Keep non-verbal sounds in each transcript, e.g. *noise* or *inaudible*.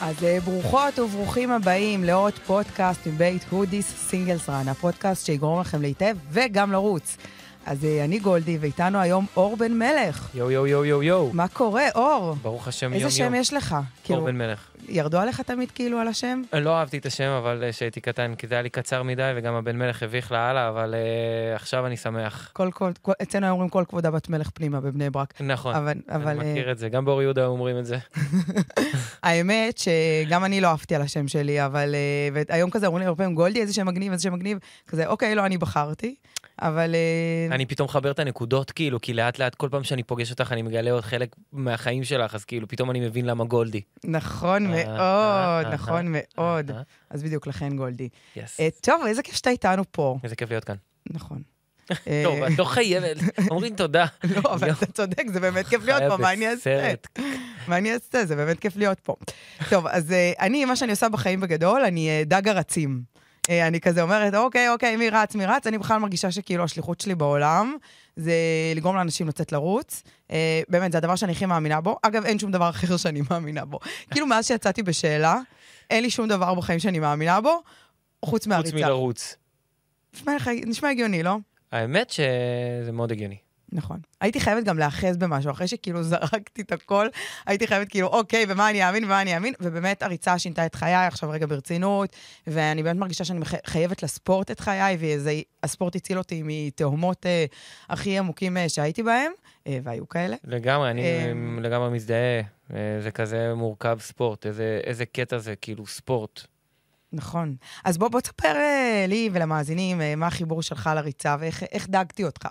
אז אה, ברוכות וברוכים הבאים לעוד פודקאסט מבית Hoodies Singles Run, הפודקאסט שיגרום לכם להתאהב וגם לרוץ. אז אה, אני גולדי, ואיתנו היום אור בן מלך. יואו, יואו, יואו, יואו, יואו. מה קורה, אור? ברוך השם, יום יום. איזה שם יש לך? אור בן מלך. ירדו עליך תמיד כאילו על השם? אני לא אהבתי את השם, אבל אה, כשהייתי קטן, כי זה היה לי קצר מדי, וגם הבן מלך הביך לאללה, אבל אה, עכשיו אני שמח. כל, כל, כל, אצלנו אומרים כל כבודה בת מלך פנימה בבני ברק. נכון, אבל, אבל, אני מכיר את זה, גם באור יהודה אומרים את זה. *laughs* האמת שגם אני לא אהבתי על השם שלי, אבל uh, היום כזה אומרים לי הרבה פעמים, גולדי, איזה שם מגניב, איזה שם מגניב, כזה, אוקיי, לא, אני בחרתי. אבל... אה, אני פתאום מחבר את הנקודות, כאילו, כי לאט לאט כל פעם שאני פוגש אותך, אני מגלה עוד חלק מהחיים שלך, אז כאילו, פתאום אני מבין למה גולדי. נכון אה, מאוד, אה, נכון מאוד. אז בדיוק לכן גולדי. טוב, איזה כיף שאתה איתנו פה. איזה כיף להיות כאן. נכון. *laughs* טוב, את לא חייבת, אומרים תודה. *laughs* לא, אבל אתה צודק, זה באמת כיף להיות פה, מה אני אעשה? מה אני אעשה? זה באמת כיף להיות פה. טוב, אז אני, מה שאני עושה בחיים בגדול, אני דג הרצים. אה, אני כזה אומרת, אוקיי, אוקיי, מי רץ, מי רץ? אני בכלל מרגישה שכאילו השליחות שלי בעולם זה לגרום לאנשים לצאת לרוץ. אה, באמת, זה הדבר שאני הכי מאמינה בו. אגב, אין שום דבר אחר שאני מאמינה בו. כאילו, מאז שיצאתי בשאלה, אין לי שום דבר בחיים שאני מאמינה בו, חוץ מהריצה. חוץ מלרוץ. נשמע הגיוני, לא? האמת שזה מאוד הגיוני. נכון. הייתי חייבת גם להאחז במשהו, אחרי שכאילו זרקתי את הכל, הייתי חייבת כאילו, אוקיי, ומה אני אאמין ומה אני אאמין, ובאמת הריצה שינתה את חיי, עכשיו רגע ברצינות, ואני באמת מרגישה שאני חייבת לספורט את חיי, והספורט הציל אותי מתהומות אה, הכי עמוקים אה, שהייתי בהם, אה, והיו כאלה. לגמרי, אני אה, לגמרי מזדהה, אה, זה כזה מורכב ספורט, איזה, איזה קטע זה כאילו ספורט. נכון. אז בוא, בוא תספר אה, לי ולמאזינים אה, מה החיבור שלך לריצה ואיך דאגתי אותך.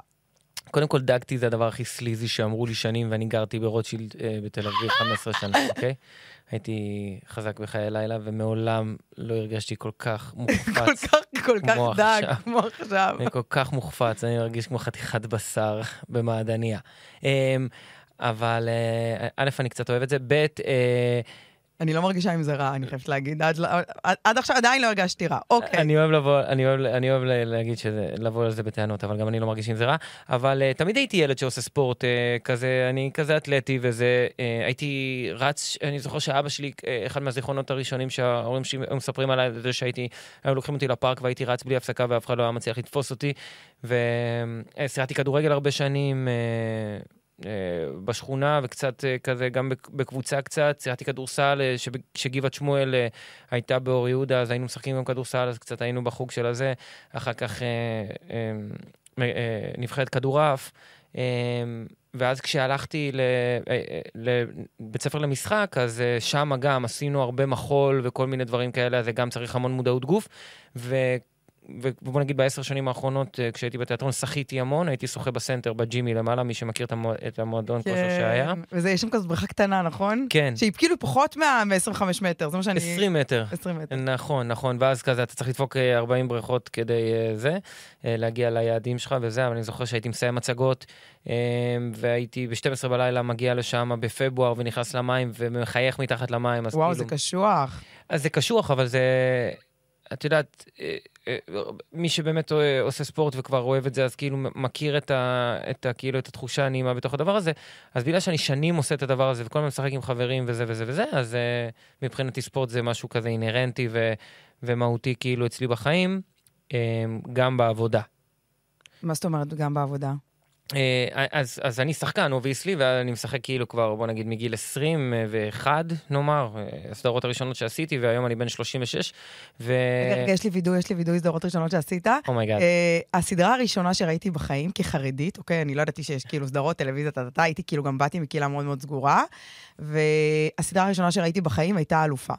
קודם כל, דגתי זה הדבר הכי סליזי שאמרו לי שנים, ואני גרתי ברוטשילד אה, בתל אביב 15 שנה, *laughs* אוקיי? הייתי חזק בחיי לילה, ומעולם לא הרגשתי כל כך *laughs* מוחפץ. כל כך, כל כך דג, כמו עכשיו. אני כל כך מוחפץ, אני מרגיש כמו חתיכת בשר *laughs* במעדניה. אה, אבל א', אני קצת אוהב את זה, ב', אה, אני לא מרגישה עם זה רע, אני חייבת להגיד. עד, עד, עד עכשיו עדיין לא הרגשתי רע. אוקיי. אני אוהב לבוא, אני אוהב, אני אוהב להגיד שזה, לבוא על זה בטענות, אבל גם אני לא מרגיש עם זה רע. אבל uh, תמיד הייתי ילד שעושה ספורט uh, כזה, אני כזה אתלטי וזה, uh, הייתי רץ, אני זוכר שאבא שלי, uh, אחד מהזיכרונות הראשונים שההורים שלי מספרים עליי, זה שהייתי, היו לוקחים אותי לפארק והייתי רץ בלי הפסקה ואף אחד לא היה מצליח לתפוס אותי. וסירתי כדורגל הרבה שנים. Uh, בשכונה וקצת אה, כזה, גם בקבוצה קצת, שיחקתי כדורסל, אה, כשגבעת שמואל הייתה באור יהודה, אז היינו משחקים גם כדורסל, אז קצת היינו בחוג של הזה. אחר כך נבחרת כדורעף. ואז כשהלכתי לבית ספר למשחק, אז שם גם עשינו הרבה מחול וכל מיני דברים כאלה, אז גם צריך המון מודעות גוף. ובוא נגיד בעשר שנים האחרונות, אה, כשהייתי בתיאטרון, שחיתי המון, הייתי שוחה בסנטר, בג'ימי למעלה, מי שמכיר את, המוע... את המועדון כן. כושר שהיה. וזה, יש שם כזאת בריכה קטנה, נכון? כן. שהיא כאילו פחות מ-25 מטר, זה מה שאני... 20 מטר. 20 מטר. נכון, נכון, ואז כזה, אתה צריך לדפוק 40 אה, בריכות כדי uh, זה, להגיע ליעדים שלך וזה, אבל אני זוכר שהייתי מסיים מצגות, והייתי ב-12 בלילה מגיע לשם בפברואר ונכנס למים ומחייך מתחת למים, אז וואו, כאילו... זה קשוח. אז זה קשוח, אבל זה... את יודעת, אה, אה, מי שבאמת עושה ספורט וכבר אוהב את זה, אז כאילו מכיר את, ה, את, ה, כאילו, את התחושה הנעימה בתוך הדבר הזה, אז בגלל שאני שנים עושה את הדבר הזה וכל הזמן משחק עם חברים וזה וזה וזה, אז אה, מבחינתי ספורט זה משהו כזה אינהרנטי ו, ומהותי כאילו אצלי בחיים, גם בעבודה. מה זאת אומרת גם בעבודה? אה, אז, אז אני שחקן, obviously, ואני משחק כאילו כבר, בוא נגיד, מגיל 21, נאמר, אה, הסדרות הראשונות שעשיתי, והיום אני בן 36, ו... רגע, יש לי וידוי, יש לי וידוי סדרות ראשונות שעשית. אומייגאד. Oh uh, הסדרה הראשונה שראיתי בחיים כחרדית, אוקיי, אני לא ידעתי שיש כאילו סדרות, טלוויזיה, טה הייתי כאילו, גם באתי מקהילה מאוד מאוד סגורה, והסדרה הראשונה שראיתי בחיים הייתה אלופה.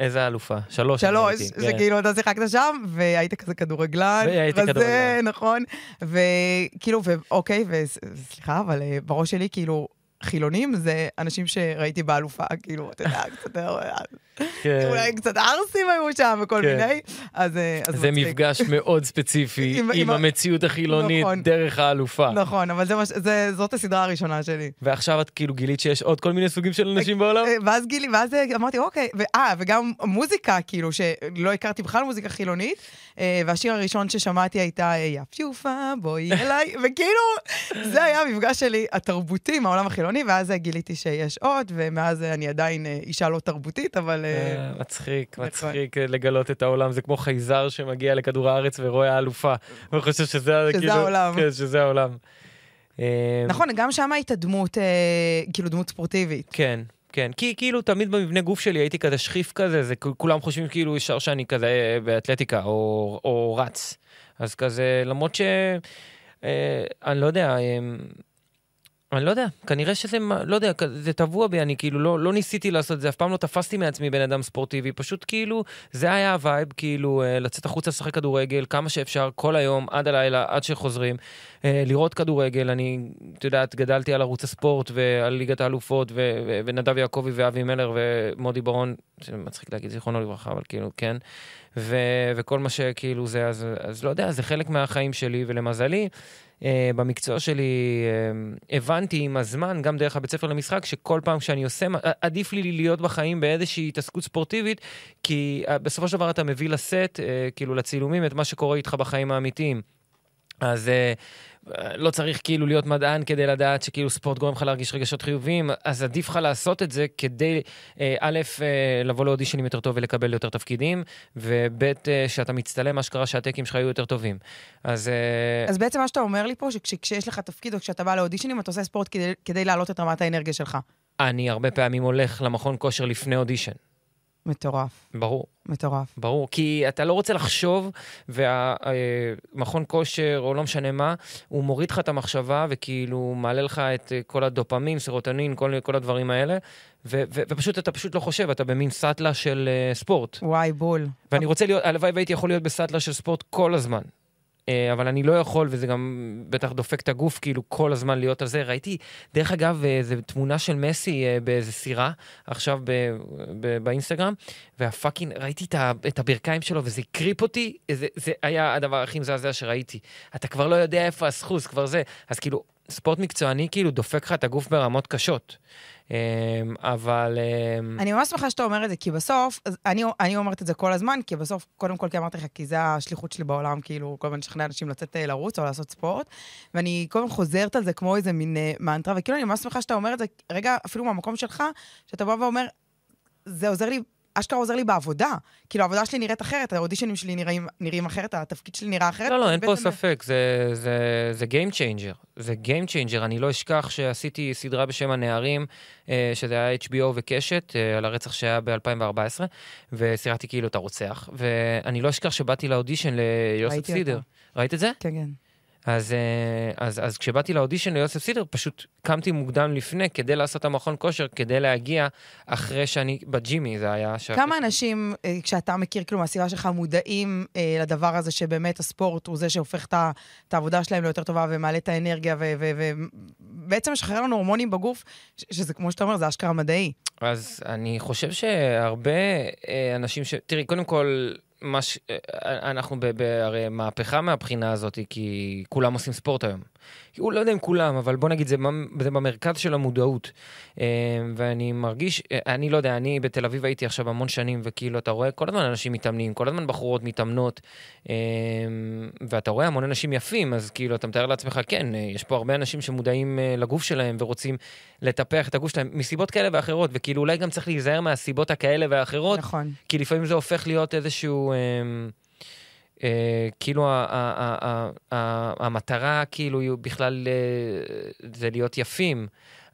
איזה אלופה? שלוש. שלוש, שכאילו כן. אתה שיחקת שם, והיית כזה כדורגלן. והייתי כדורגלן. נכון. וכאילו, ואוקיי, וסליחה, אבל אה, בראש שלי, כאילו, חילונים זה אנשים שראיתי באלופה, כאילו, אתה יודע, *laughs* קצת... כן. אולי קצת ערסים היו שם וכל כן. מיני, אז... אה, זה מפגש מאוד ספציפי עם המציאות החילונית נכון. דרך האלופה. נכון, אבל זאת הסדרה הראשונה שלי. ועכשיו את כאילו גילית שיש עוד כל מיני סוגים של אנשים בעולם? אה, ואז גילי, ואז אמרתי, אוקיי, אה, וגם מוזיקה, כאילו, שלא הכרתי בכלל מוזיקה חילונית, אה, והשיר הראשון ששמעתי הייתה יפיופה, בואי אליי, *laughs* וכאילו, זה היה המפגש שלי התרבותי עם העולם החילוני. צבעוני, ואז גיליתי שיש עוד, ומאז אני עדיין אישה לא תרבותית, אבל... מצחיק, נכון. מצחיק לגלות את העולם. זה כמו חייזר שמגיע לכדור הארץ ורואה האלופה. *laughs* הוא חושב שזה כאילו... העולם. כן, שזה העולם. נכון, גם שם היית דמות, כאילו דמות ספורטיבית. כן. כן, כי כאילו תמיד במבנה גוף שלי הייתי כזה שחיף כזה, זה כולם חושבים כאילו ישר שאני כזה אה, באתלטיקה או, או רץ. אז כזה, למרות ש... אה, אני לא יודע, אה, אני לא יודע, כנראה שזה, לא יודע, זה טבוע בי, אני כאילו לא, לא ניסיתי לעשות את זה, אף פעם לא תפסתי מעצמי בן אדם ספורטיבי, פשוט כאילו, זה היה ה vibe, כאילו, אה, לצאת החוצה לשחק כדורגל כמה שאפשר, כל היום, עד הלילה, עד שחוזרים, אה, לראות כדורגל, אני, את יודעת, גדלתי על ערוץ הספורט ועל ליגת האלופות, ונדב יעקבי ואבי מלר ומודי ברון, זה מצחיק להגיד זיכרונו לברכה, אבל כאילו, כן, ו- וכל מה שכאילו זה, אז, אז לא יודע, זה חלק מהחיים שלי, ולמזלי, במקצוע שלי uh, הבנתי עם הזמן, גם דרך הבית ספר למשחק, שכל פעם שאני עושה, עדיף לי להיות בחיים באיזושהי התעסקות ספורטיבית, כי uh, בסופו של דבר אתה מביא לסט, כאילו לצילומים, את מה שקורה איתך בחיים האמיתיים. אז uh, לא צריך כאילו להיות מדען כדי לדעת שכאילו ספורט גורם לך להרגיש רגשות חיוביים, אז עדיף לך לעשות את זה כדי, אה, א', אה, לבוא לאודישנים יותר טוב ולקבל יותר תפקידים, וב', אה, שאתה מצטלם, מה שקרה שהטקים שלך יהיו יותר טובים. אז... אז בעצם מה שאתה אומר לי פה, שכשיש לך תפקיד או כשאתה בא לאודישנים, אתה עושה ספורט כדי, כדי להעלות את רמת האנרגיה שלך. אני הרבה פעמים הולך למכון כושר לפני אודישן. מטורף. ברור. מטורף. ברור, כי אתה לא רוצה לחשוב, והמכון וה, כושר, או לא משנה מה, הוא מוריד לך את המחשבה, וכאילו מעלה לך את כל הדופמין, סרוטנין, כל, כל הדברים האלה, ו, ו, ופשוט אתה פשוט לא חושב, אתה במין סאטלה של uh, ספורט. וואי, בול. ואני רוצה להיות, הלוואי והייתי יכול להיות בסאטלה של ספורט כל הזמן. אה, אבל אני לא יכול, וזה גם בטח דופק את הגוף, כאילו, כל הזמן להיות על זה. ראיתי, דרך אגב, איזו תמונה של מסי אה, באיזה סירה, עכשיו ב, ב, באינסטגרם, והפאקינג, ראיתי את, את הברכיים שלו, וזה הקריפ אותי, זה, זה היה הדבר הכי מזעזע שראיתי. אתה כבר לא יודע איפה הסחוס, כבר זה. אז כאילו, ספורט מקצועני כאילו דופק לך את הגוף ברמות קשות. אמ, אבל... אמ, אני ממש שמחה שאתה אומר את זה, כי בסוף, אני, אני אומרת את זה כל הזמן, כי בסוף, קודם כל, כי אמרתי לך, כי זה השליחות שלי בעולם, כאילו, כל הזמן לשכנע אנשים לצאת אה, לרוץ או לעשות ספורט, ואני כל הזמן חוזרת על זה כמו איזה מין uh, מנטרה, וכאילו, אני ממש שמחה שאתה אומר את זה, רגע, אפילו מהמקום שלך, שאתה בא ואומר, זה עוזר לי אשכרה עוזר לי בעבודה. כאילו, העבודה שלי נראית אחרת, האודישנים שלי נראים, נראים אחרת, התפקיד שלי נראה אחרת. לא, לא, אין פה ספק, זה, זה, זה Game Changer. זה Game Changer. אני לא אשכח שעשיתי סדרה בשם הנערים, אה, שזה היה HBO וקשת, אה, על הרצח שהיה ב-2014, וסירתי כאילו את הרוצח, ואני לא אשכח שבאתי לאודישן ליוסף סידר. ראית את זה? כן, כן. אז, אה, אז, אז כשבאתי לאודישן ליוסף סידר, פשוט קמתי מוקדם לפני כדי לעשות את המכון כושר, כדי להגיע אחרי שאני, בג'ימי זה היה... כמה אנשים, אה, כשאתה מכיר, כאילו, מהסביבה שלך, מודעים אה, לדבר הזה שבאמת הספורט הוא זה שהופך את העבודה שלהם ליותר טובה ומעלה את האנרגיה, ובעצם משחרר לנו הורמונים בגוף, שזה, כמו שאתה אומר, זה אשכרה מדעי. אז אני חושב שהרבה אנשים ש... תראי, קודם כל... מה ש... אה, אנחנו הרי מהפכה מהבחינה הזאת, כי כולם עושים ספורט היום. הוא לא יודע אם כולם, אבל בוא נגיד, זה, זה במרכז של המודעות. אה, ואני מרגיש, אה, אני לא יודע, אני בתל אביב הייתי עכשיו המון שנים, וכאילו, אתה רואה כל הזמן אנשים מתאמנים, כל הזמן בחורות מתאמנות, אה, ואתה רואה המון אנשים יפים, אז כאילו, אתה מתאר לעצמך, כן, יש פה הרבה אנשים שמודעים לגוף שלהם ורוצים לטפח את הגוף שלהם מסיבות כאלה ואחרות, וכאילו, אולי גם צריך להיזהר מהסיבות הכאלה והאחרות. נכון. כי לפעמים זה הופך להיות איזשהו... אה, כאילו המטרה כאילו היא בכלל אה, זה להיות יפים.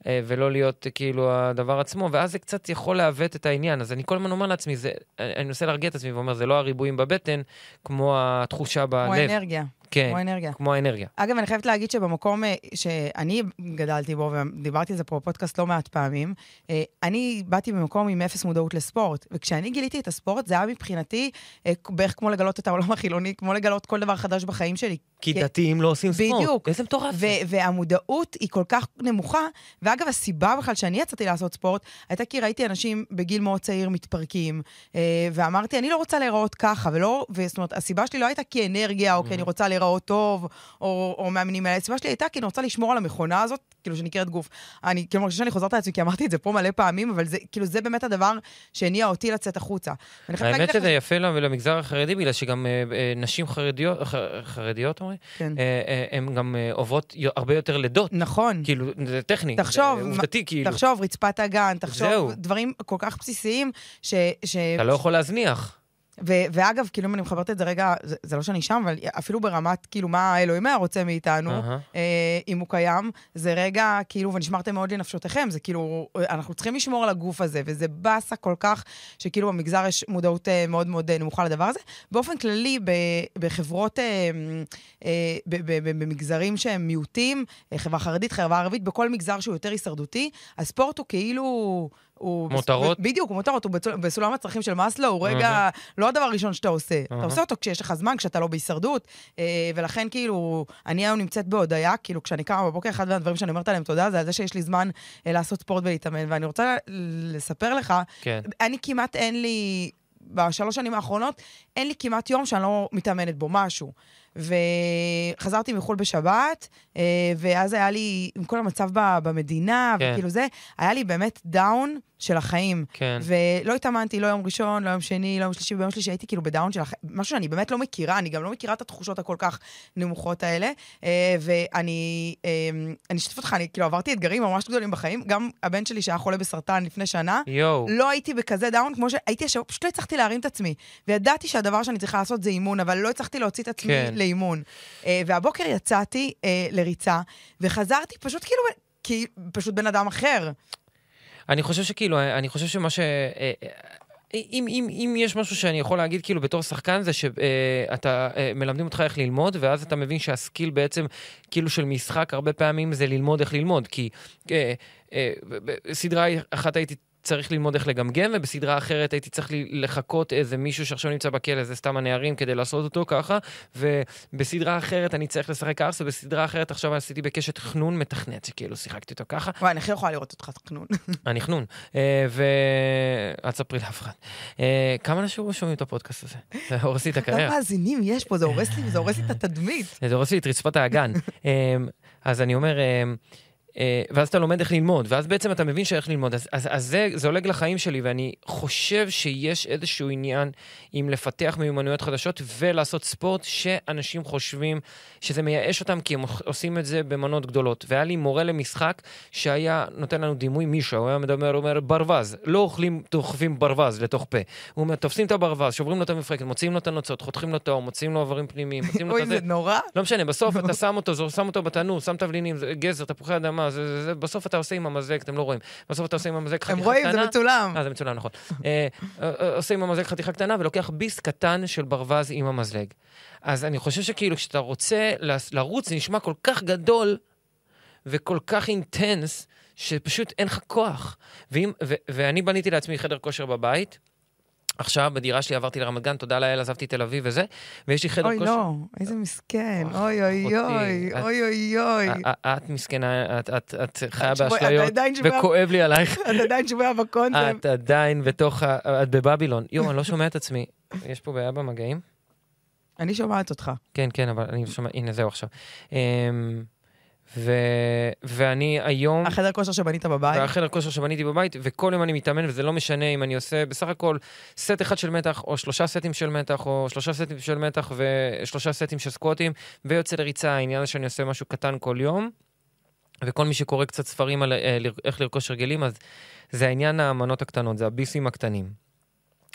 אה, ולא להיות כאילו הדבר עצמו, ואז זה קצת יכול לעוות את העניין. אז אני כל הזמן אומר לעצמי, זה, אני מנסה להרגיע את עצמי ואומר, זה לא הריבועים בבטן, כמו התחושה בלב. כמו האנרגיה. כן, כמו האנרגיה. כמו האנרגיה. אגב, אני חייבת להגיד שבמקום אה, שאני גדלתי בו, ודיברתי על זה פה בפודקאסט לא מעט פעמים, אה, אני באתי במקום עם אפס מודעות לספורט. וכשאני גיליתי את הספורט, זה היה מבחינתי אה, בערך כמו לגלות את העולם החילוני, כמו לגלות כל דבר חדש בחיים שלי. כי דתיים לא עושים ספורט. בדיוק. איזה מטורף. והמודעות היא כל כך נמוכה. ואגב, הסיבה בכלל שאני יצאתי לעשות ספורט, הייתה כי ראיתי אנשים בגיל מאוד צעיר מתפרקים, ואמרתי, אני לא רוצה להיראות ככה, ולא, וזאת אומרת, הסיבה שלי לא הייתה כאנרגיה, או כי אני רוצה להיראות טוב, או, או מהמינים האלה. הסיבה שלי הייתה כי אני רוצה לשמור על המכונה הזאת, כאילו, שנקראת גוף. אני כאילו מרגישה שאני חוזרת לעצמי, כי אמרתי את זה פה מלא פעמים, אבל זה, כאילו, זה באמת הדבר שהניע אותי לצאת החוצה. האמת שזה יפה למגזר החרדי, בגלל שגם אה, אה, נשים חרדיות, חרדיות, לגמרי. כן. הן גם עוברות הרבה יותר לידות. נכון. כאילו, זה טכני. תחשוב, זה עובדתי, כאילו. תחשוב, רצפת הגן, תחשוב, זהו. דברים כל כך בסיסיים, ש... ש... אתה לא יכול להזניח. ו- ואגב, כאילו, אם אני מחברת את זה רגע, זה, זה לא שאני שם, אבל אפילו ברמת, כאילו, מה האלוהים היה רוצה מאיתנו, uh-huh. אה, אם הוא קיים, זה רגע, כאילו, ונשמרתם מאוד לנפשותיכם, זה כאילו, אנחנו צריכים לשמור על הגוף הזה, וזה באסה כל כך, שכאילו במגזר יש מודעות אה, מאוד מאוד נמוכה לדבר הזה. באופן כללי, ב- בחברות, אה, אה, במגזרים שהם מיעוטים, אה, חברה חרדית, חברה ערבית, בכל מגזר שהוא יותר הישרדותי, הספורט הוא כאילו... הוא... מותרות? בס... בדיוק, הוא מותרות, הוא בסולם הצרכים של מאסלו, הוא רגע, לא הדבר הראשון שאתה עושה. אתה עושה אותו כשיש לך זמן, כשאתה לא בהישרדות, אה, ולכן כאילו, אני היום נמצאת בהודיה, כאילו, כשאני קמה בבוקר, אחד מהדברים שאני אומרת עליהם תודה, זה על זה שיש לי זמן אה, לעשות ספורט ולהתאמן. ואני רוצה לספר לך, כן. אני כמעט אין לי, בשלוש שנים האחרונות, אין לי כמעט יום שאני לא מתאמנת בו, משהו. וחזרתי מחו"ל בשבת, אה, ואז היה לי, עם כל המצב במדינה, כן. וכאילו זה, היה לי באמת down של החיים. כן. ולא התאמנתי לא יום ראשון, לא יום שני, לא יום שלישי, וביום שלישי הייתי כאילו ב down של החיים, משהו שאני באמת לא מכירה, אני גם לא מכירה את התחושות הכל כך נמוכות האלה. אה, ואני אה, אני אשתף אותך, אני כאילו עברתי אתגרים ממש גדולים בחיים. גם הבן שלי שהיה חולה בסרטן לפני שנה, יו. לא הייתי בכזה down כמו שהייתי פשוט לא הצלחתי להרים את עצמי. וידעתי שהדבר שאני צריכה לעשות זה אימון, אבל לא הצלחתי להוציא את עצמי כן. לאימון. אה, והבוקר יצאתי לריצה, וחזרתי פשוט כאילו, כי פשוט בן אדם אחר. אני חושב שכאילו, אני חושב שמה ש... אה, אה, אם, אם, אם יש משהו שאני יכול להגיד כאילו בתור שחקן זה שאתה, אה, מלמדים אותך איך ללמוד ואז אתה מבין שה skill בעצם כאילו של משחק הרבה פעמים זה ללמוד איך ללמוד כי אה, אה, סדרה אחת הייתי צריך ללמוד איך לגמגם, ובסדרה אחרת הייתי צריך לחכות איזה מישהו שעכשיו נמצא בכלא, זה סתם הנערים, כדי לעשות אותו ככה, ובסדרה אחרת אני צריך לשחק ארס, ובסדרה אחרת עכשיו עשיתי בקשת חנון מתכנת, שכאילו שיחקתי אותו ככה. וואי, אני הכי יכולה לראות אותך חנון. *laughs* אני חנון. אה, ו... אל תספרי לאף אחד. אה, כמה אנשים שומעים את הפודקאסט הזה? זה הורס לי את הקריירה. כמה מאזינים יש פה, זה הורס לי, את התדמית. *laughs* זה הורס לי את רצפת האגן. אה, אז אני אומר... אה, ואז אתה לומד איך ללמוד, ואז בעצם אתה מבין שאיך ללמוד. אז, אז, אז זה, זה עולג לחיים שלי, ואני חושב שיש איזשהו עניין עם לפתח מיומנויות חדשות ולעשות ספורט שאנשים חושבים שזה מייאש אותם, כי הם עושים את זה במנות גדולות. והיה לי מורה למשחק שהיה נותן לנו דימוי מישהו, הוא היה מדבר, הוא אומר, ברווז, לא אוכלים, דוחפים ברווז לתוך פה. הוא אומר, תופסים את הברווז, שוברים לו את המפרקת, מוציאים לו את הנוצות, חותכים לו את האור, מוציאים לו איברים פנימיים, מוציאים לו את זה. אוי, זה נורא. לא משנה, בסוף אתה שם אותו, שם אותו בתנור, שם תבלינים, גזר, תפוחי אדמה, זה, זה, זה, בסוף אתה עושה עם המזלג, אתם לא רואים, בסוף אתה עושה עם המזלג חתיכה קטנה. הם רואים, זה מצולם. אה, זה מצולם, נכון. אה, אה, אה, עושה עם המזלג חתיכה קטנה ולוקח ביס קטן של ברווז עם המזלג. אז אני חושב שכאילו, כשאתה רוצה לרוץ, זה נשמע כל כך גדול וכל כך אינטנס, שפשוט אין לך כוח. ואם, ו, ואני בניתי לעצמי חדר כושר בבית, עכשיו, בדירה שלי עברתי לרמת גן, תודה לאל, עזבתי תל אביב וזה, ויש לי חדר כושר... אוי, לא, איזה מסכן, אוי, אוי, אוי, אוי, אוי, אוי. את מסכנה, את חיה באשליות, וכואב לי עלייך. *laughs* את עדיין שבויה בקונספט. את עדיין בתוך, את בבבילון. יואו, אני לא שומע את עצמי. יש פה בעיה במגעים? אני שומעת אותך. כן, כן, אבל אני שומע, הנה, זהו עכשיו. ו... ואני היום... החדר כושר שבנית בבית? החדר כושר שבניתי בבית, וכל יום אני מתאמן, וזה לא משנה אם אני עושה בסך הכל סט אחד של מתח, או שלושה סטים של מתח, או שלושה סטים של מתח ושלושה סטים של סקווטים, ויוצא לריצה, העניין שאני עושה משהו קטן כל יום. וכל מי שקורא קצת ספרים על אה, איך לרכוש הרגלים, אז זה העניין המנות הקטנות, זה הביסים הקטנים.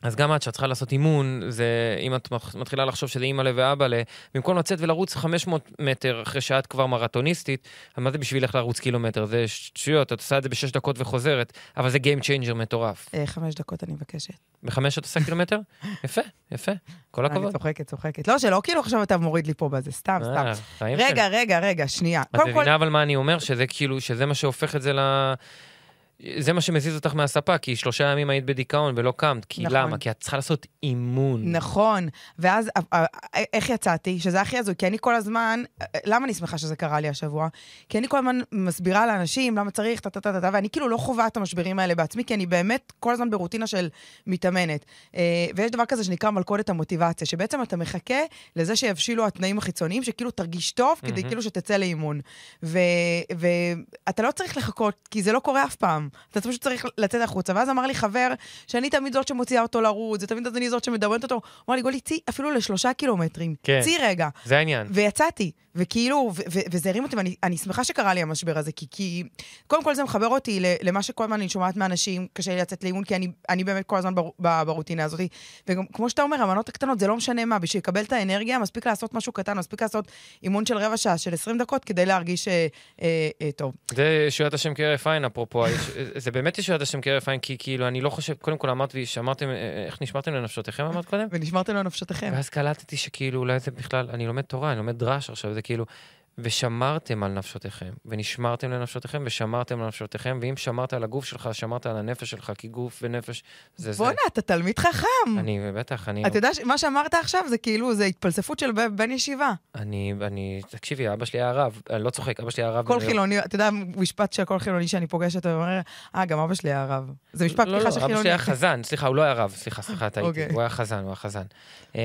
אז גם את, שאת צריכה לעשות אימון, זה, אם את מתחילה לחשוב שזה אימא ואבא. במקום לצאת ולרוץ 500 מטר אחרי שאת כבר מרתוניסטית, מה זה בשבילך לרוץ קילומטר? זה שטויות, את עושה את זה בשש דקות וחוזרת, אבל זה Game Changer מטורף. אה, חמש דקות אני מבקשת. בחמש את עושה קילומטר? *laughs* יפה, יפה, כל הכבוד. אני צוחקת, צוחקת. לא, שלא כאילו עכשיו אתה מוריד לי פה בזה, סתם, אה, סתם. רגע, רגע, רגע, שנייה. את מבינה אבל מה אני אומר? שזה כאילו, שזה מה שהופך את זה ל... זה מה שמזיז אותך מהספה, כי שלושה ימים היית בדיכאון ולא קמת. כי נכון. למה? כי את צריכה לעשות אימון. נכון. ואז אה, אה, אה, איך יצאתי? שזה הכי הזוי, כי אני כל הזמן, למה אני שמחה שזה קרה לי השבוע? כי אני כל הזמן מסבירה לאנשים למה צריך, טה-טה-טה-טה, ואני כאילו לא חווה את המשברים האלה בעצמי, כי אני באמת כל הזמן ברוטינה של מתאמנת. ויש דבר כזה שנקרא מלכודת המוטיבציה, שבעצם אתה מחכה לזה שיבשילו התנאים החיצוניים, שכאילו תרגיש טוב, כדי כאילו שתצא לאימון. ואתה לא צריך לחכות, כי זה לא קורה אף פעם. סתם. אתה פשוט צריך לצאת החוצה. ואז אמר לי חבר, שאני תמיד זאת שמוציאה אותו לרוץ, זה תמיד אני זאת שמדברת אותו, הוא אמר לי, גולי, צאי אפילו לשלושה קילומטרים. כן. צאי רגע. זה העניין. ויצאתי. וכאילו, וזה הרים אותי, ואני שמחה שקרה לי המשבר הזה, כי, כי קודם כל זה מחבר אותי למה שכל הזמן אני שומעת מאנשים, קשה לי לצאת לאימון, כי אני, אני באמת כל הזמן בר, ברוטינה הזאת. וגם, כמו שאתה אומר, המנות הקטנות, זה לא משנה מה, בשביל לקבל את האנרגיה, מספיק לעשות משהו קטן, מספיק לעשות אימון של רבע שעה, של 20 דקות, כדי להרגיש אה, אה, אה, טוב. זה ישועת השם כהרף עין, אפרופו, זה באמת ישועת השם כהרף עין, כי כאילו, אני לא חושב, קודם כל אמרת לי, שאמרתם, אה, איך נשמרתם לנפשותיכם, אמרת קודם? ונשמרתם לנפשותיכם. ואז קלטתי שכאילו, אולי זה בכלל, אני לומד תורה, אני לומד דרש עכשיו, זה כאילו, ושמרתם על נפשותיכם, ונשמרתם לנפשותיכם, ושמרתם על נפשותיכם, ואם שמרת על הגוף שלך, שמרת על הנפש שלך, כי גוף ונפש זה זה. בואנה, אתה תלמיד חכם. אני, בטח, אני... אתה יודע, מה שאמרת עכשיו זה כאילו, זה התפלספות של בן ישיבה. אני, אני, תקשיבי, אבא שלי היה רב, אני לא צוחק, אבא שלי היה רב. כל חילוני, אתה יודע, משפט של כל חילוני שאני פוגשת, הוא אומר, אה, גם אבא שלי היה רב. זה משפט פתיחה של חילוני. לא, לא, אבא שלי היה חזן, סליחה, הוא לא היה רב, סליחה, *laughs* סליחה, טעיתי, אוקיי. הוא היה חזן, הוא היה חזן. אמ,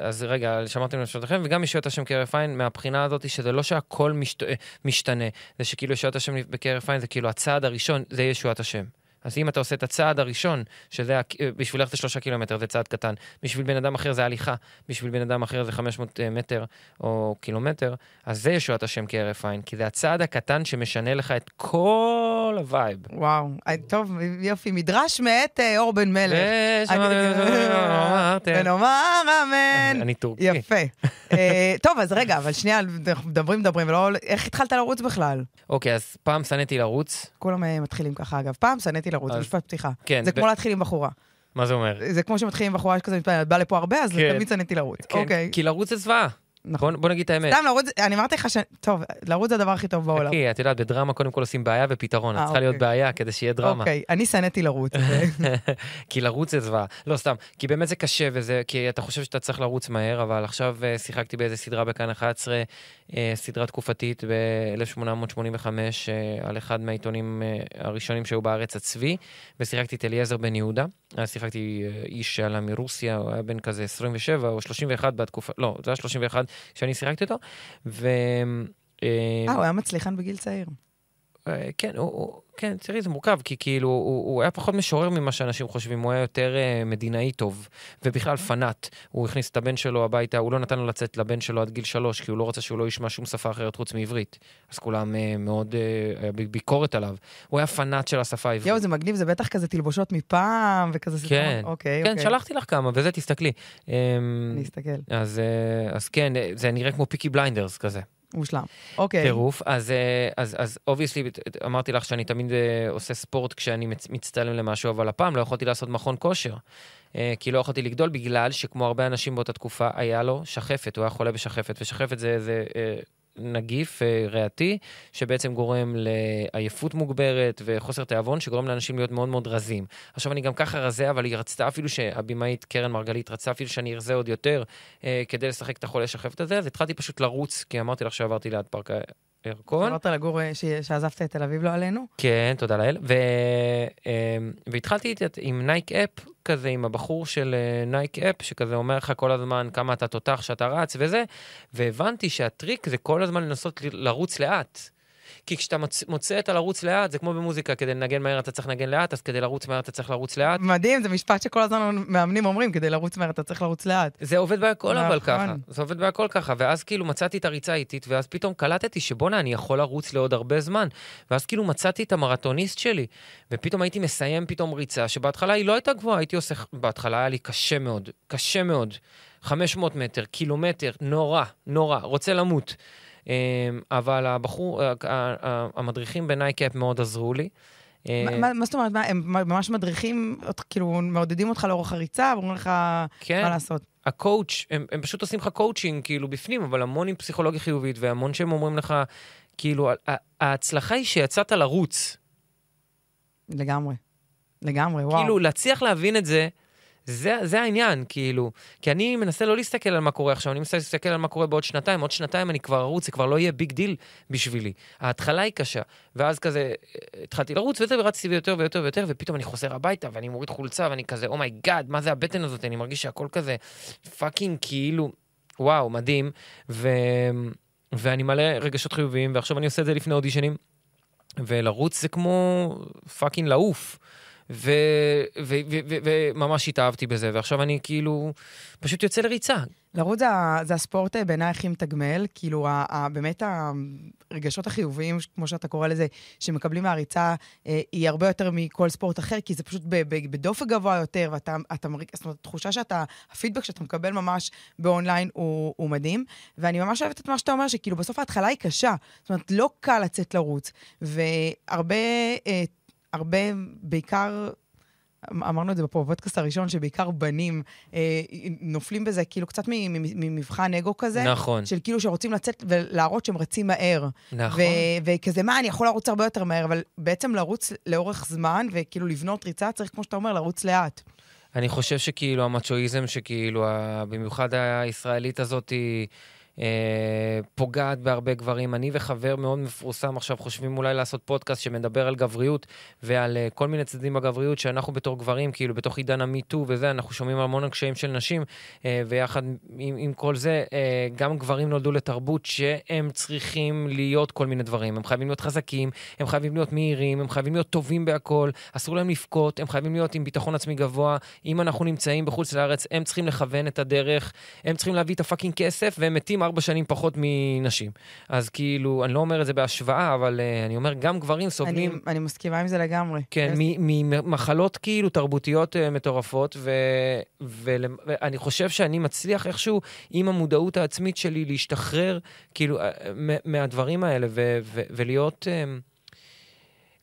אז רגע, שמרתם לנפשותיכם, וגם ישועת השם כהרף עין, מהבחינה הזאת, שזה לא שהכל משת... משתנה. זה שכאילו ישועת השם בקרב עין זה כאילו הצעד הראשון, זה ישועת השם. אז אם אתה עושה את הצעד הראשון, שזה בשביל ללכת לשלושה קילומטר, זה צעד קטן. בשביל בן אדם אחר זה הליכה, בשביל בן אדם אחר זה 500 אה, מטר או קילומטר, אז זה ישועת השם כהרף עין, כי זה הצעד הקטן שמשנה לך את כל ה vibe. וואו, אה, טוב, יופי, מדרש מאת אה, אור בן מלך. ונאמר אמן. אני טורקי. יפה. טוב, אז רגע, אבל שנייה, מדברים, מדברים, ולא... איך התחלת לרוץ בכלל? אוקיי, אז פעם שנאתי לרוץ. כולם מתחילים ככה, אגב. פעם שנאתי לרוץ, זה משפט פתיחה. כן. זה כמו להתחיל עם בחורה. מה זה אומר? זה כמו שמתחילים עם בחורה שכזה, את באה לפה הרבה, אז כן. תמיד שנאתי לרוץ. כן, אוקיי. כי לרוץ זה זוועה. נכון. בוא נגיד את האמת. סתם לרוץ, אני אמרתי לך ש... טוב, לרוץ זה הדבר הכי טוב בעולם. חכי, את יודעת, בדרמה קודם כל עושים בעיה ופתרון. את צריכה להיות אוקיי. בעיה כדי שיהיה דרמה. אוקיי, אני שנאתי לרוץ. *laughs* כי לרוץ זה זוועה. לא, סתם. כי באמת זה קשה וזה... כי אתה חושב שאתה צריך לרוץ מהר, אבל עכשיו אה, שיחקתי באיזה סדרה בכאן 11, אה, סדרה תקופתית ב-1885, אה, על אחד מהעיתונים הראשונים שהיו בארץ, הצבי, ושיחקתי את אליעזר בן יהודה. אז שיחקתי איש שעלה מרוסיה, הוא היה בן כזה 27 או 31 בתקופה... לא, זה היה 31. כשאני שיחקתי אותו. ו... אה, אה, הוא היה מצליחן בגיל צעיר. אה, כן, הוא, כן, תראי, זה מורכב, כי כאילו, הוא, הוא היה פחות משורר ממה שאנשים חושבים, הוא היה יותר uh, מדינאי טוב, ובכלל פנאט. הוא הכניס את הבן שלו הביתה, הוא לא נתן לו לצאת לבן שלו עד גיל שלוש, כי הוא לא רצה שהוא לא ישמע שום שפה אחרת חוץ מעברית. אז כולם אה, מאוד, אה, היה ביקורת עליו. הוא היה פנאט של השפה העברית. יואו, זה מגניב, זה בטח כזה תלבושות מפעם, וכזה כן, ספר. אוקיי, כן, אוקיי. שלחתי לך כמה, וזה, תסתכלי. אמ, אני אסתכל. אז, אז כן, זה נראה כמו Peaky Blinders כזה. מושלם. אוקיי. טירוף. אז, אה, אז, אז obviously, אמרתי לך שאני תמיד אה, עושה ספורט כשאני מצטלם למשהו, אבל הפעם לא יכולתי לעשות מכון כושר. אה, כי לא יכולתי לגדול בגלל שכמו הרבה אנשים באותה תקופה, היה לו שחפת, הוא היה חולה בשחפת, ושחפת זה, זה נגיף אה, ריאתי, שבעצם גורם לעייפות מוגברת וחוסר תיאבון, שגורם לאנשים להיות מאוד מאוד רזים. עכשיו, אני גם ככה רזה, אבל היא רצתה אפילו שהבמאית קרן מרגלית רצתה אפילו שאני ארזה עוד יותר אה, כדי לשחק את החולה שחפת הזה, אז התחלתי פשוט לרוץ, כי אמרתי לך שעברתי ליד פארק ירקון. עברת לגור, אה, שעזבת את תל אביב, לא עלינו? כן, תודה לאל. ו... אה, והתחלתי עם Nike app, כזה, עם הבחור של Nike app, שכזה אומר לך כל הזמן כמה אתה תותח שאתה רץ וזה, והבנתי שהטריק זה כל הזמן לנסות לרוץ לאט. כי כשאתה מוצא את הלרוץ לאט, זה כמו במוזיקה, כדי לנגן מהר אתה צריך לנגן לאט, אז כדי לרוץ מהר אתה צריך לרוץ לאט. מדהים, זה משפט שכל הזמן מאמנים אומרים, כדי לרוץ מהר אתה צריך לרוץ לאט. זה עובד בהכל אבל נכון. ככה, זה עובד בהכל ככה, ואז כאילו מצאתי את הריצה האיטית, ואז פתאום קלטתי שבואנה, אני יכול לרוץ לעוד הרבה זמן. ואז כאילו מצאתי את המרתוניסט שלי, ופתאום הייתי מסיים פתאום ריצה, שבהתחלה היא לא הייתה גבוהה, הייתי עושה, בהתחלה היה לי קשה מאוד, קשה מאוד. 500 מטר, קילומטר, נורא, נורא, רוצה למות. אמ, אבל הבחור, אה, המדריכים ב Nike app מאוד עזרו לי. אה, מה זאת אומרת, הם ממש מדריכים, כאילו מעודדים אותך לאורך הריצה, ואומרים לך כן. מה לעשות. ה coach, הם, הם פשוט עושים לך קואוצ'ינג כאילו בפנים, אבל המון עם פסיכולוגיה חיובית, והמון שהם אומרים לך, כאילו, ההצלחה היא שיצאת לרוץ. לגמרי. לגמרי, וואו. כאילו, להצליח להבין את זה, זה, זה העניין, כאילו. כי אני מנסה לא להסתכל על מה קורה עכשיו, אני מנסה להסתכל על מה קורה בעוד שנתיים. עוד שנתיים אני כבר ארוץ, זה כבר לא יהיה big deal בשבילי. ההתחלה היא קשה. ואז כזה, התחלתי לרוץ וזה, ורצתי ויותר ויותר ויותר, ופתאום אני חוזר הביתה, ואני מוריד חולצה, ואני כזה, oh my god, oh מה זה הבטן הזאת? אני מרגיש שהכל כזה fucking כאילו, וואו, מדהים. ו... ואני מלא רגשות חיוביים, ועכשיו אני עושה את זה לפני אודישנים. ולרוץ זה כמו fucking לעוף. וממש התאהבתי בזה, ועכשיו אני כאילו פשוט יוצא לריצה. לרוץ זה, זה הספורט אה, בעיניי הכי מתגמל, כאילו ה, ה, באמת הרגשות החיוביים, כמו שאתה קורא לזה, שמקבלים מהריצה, אה, היא הרבה יותר מכל ספורט אחר, כי זה פשוט בדופק גבוה יותר, ואתה, אתה מרגיש, זאת אומרת, התחושה שאתה, הפידבק שאתה מקבל ממש באונליין הוא, הוא מדהים, ואני ממש אוהבת את מה שאתה אומר, שכאילו בסוף ההתחלה היא קשה, זאת אומרת, לא קל לצאת לרוץ, והרבה... אה, הרבה, בעיקר אמרנו את זה פה בפודקאסט הראשון, שבעיקר בנים אה, נופלים בזה כאילו קצת ממבחן אגו כזה. נכון. של כאילו שרוצים לצאת ולהראות שהם רצים מהר. נכון. וכזה, מה, אני יכול לרוץ הרבה יותר מהר, אבל בעצם לרוץ לאורך זמן, וכאילו לבנות ריצה, צריך, כמו שאתה אומר, לרוץ לאט. אני חושב שכאילו המצ'ואיזם, שכאילו, במיוחד הישראלית הזאת, היא... אה, פוגעת בהרבה גברים. אני וחבר מאוד מפורסם עכשיו חושבים אולי לעשות פודקאסט שמדבר על גבריות ועל uh, כל מיני צדדים בגבריות, שאנחנו בתור גברים, כאילו בתוך עידן המיטו וזה, אנחנו שומעים המון קשיים של נשים, uh, ויחד עם, עם כל זה, גם גברים נולדו לתרבות שהם צריכים להיות כל מיני דברים. הם חייבים להיות חזקים, הם חייבים להיות מהירים, הם חייבים להיות טובים בהכל, אסור להם לבכות, הם חייבים להיות עם ביטחון עצמי גבוה. אם אנחנו נמצאים בחוץ לארץ, הם צריכים לכוון את הדרך, הם צריכים להביא את הפאקינג כסף, והם מתים ארבע שנים פחות מנשים. אז כאילו, אני לא אומר את זה בהשוואה, אבל uh, אני אומר, גם גברים סובלים... אני, אני מסכימה עם זה לגמרי. כן, ממחלות כאילו תרבותיות uh, מטורפות, ואני חושב שאני מצליח איכשהו, עם המודעות העצמית שלי, להשתחרר כאילו uh, מהדברים האלה, ולהיות... Uh,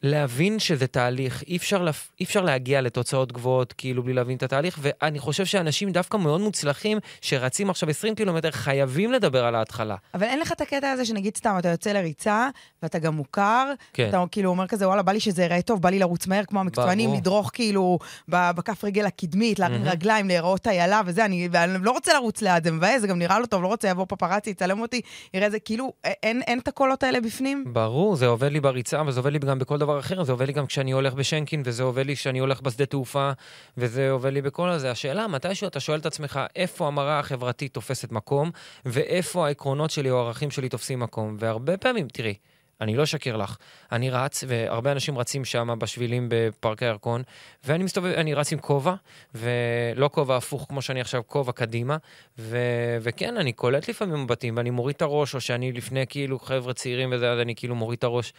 להבין שזה תהליך, אי אפשר, לפ... אי אפשר להגיע לתוצאות גבוהות כאילו בלי להבין את התהליך, ואני חושב שאנשים דווקא מאוד מוצלחים, שרצים עכשיו 20 קילומטר, חייבים לדבר על ההתחלה. אבל אין לך את הקטע הזה שנגיד סתם, אתה יוצא לריצה, ואתה גם מוכר, כן. אתה כאילו אומר כזה, וואלה, בא לי שזה ייראה טוב, בא לי לרוץ מהר כמו המקצוענים, לדרוך כאילו בכף רגל הקדמית, להרים mm-hmm. רגליים, להיראות איילה וזה, אני, ואני לא רוצה לרוץ ליד, זה מבאס, זה גם נראה לא טוב, לא רוצה, יבוא פפרצי, יצלם אותי, יראה זה, כאילו, אין, אין את הקולות האלה בפנים? ברור, זה עובד לי בריצה, וזה עובד לי גם בכל דבר אחר, זה עובד לי גם כשאני הולך בשנקין, וזה עובד לי כשאני הולך בשדה תעופה, וזה עובד לי בכל הזה. השאלה, מתישהו אתה שואל את עצמך, איפה המראה החברתית תופסת מקום, ואיפה העקרונות שלי או הערכים שלי תופסים מקום. והרבה פעמים, תראי, אני לא אשקר לך. אני רץ, והרבה אנשים רצים שם בשבילים בפארק הירקון, ואני מסתובב, אני רץ עם כובע, ולא כובע הפוך כמו שאני עכשיו, כובע קדימה, ו... וכן, אני קולט לפעמים מבטים, ואני מוריד את הראש, או שאני לפני כאילו חבר'ה צעירים וזה, אז אני כאילו מוריד את הראש.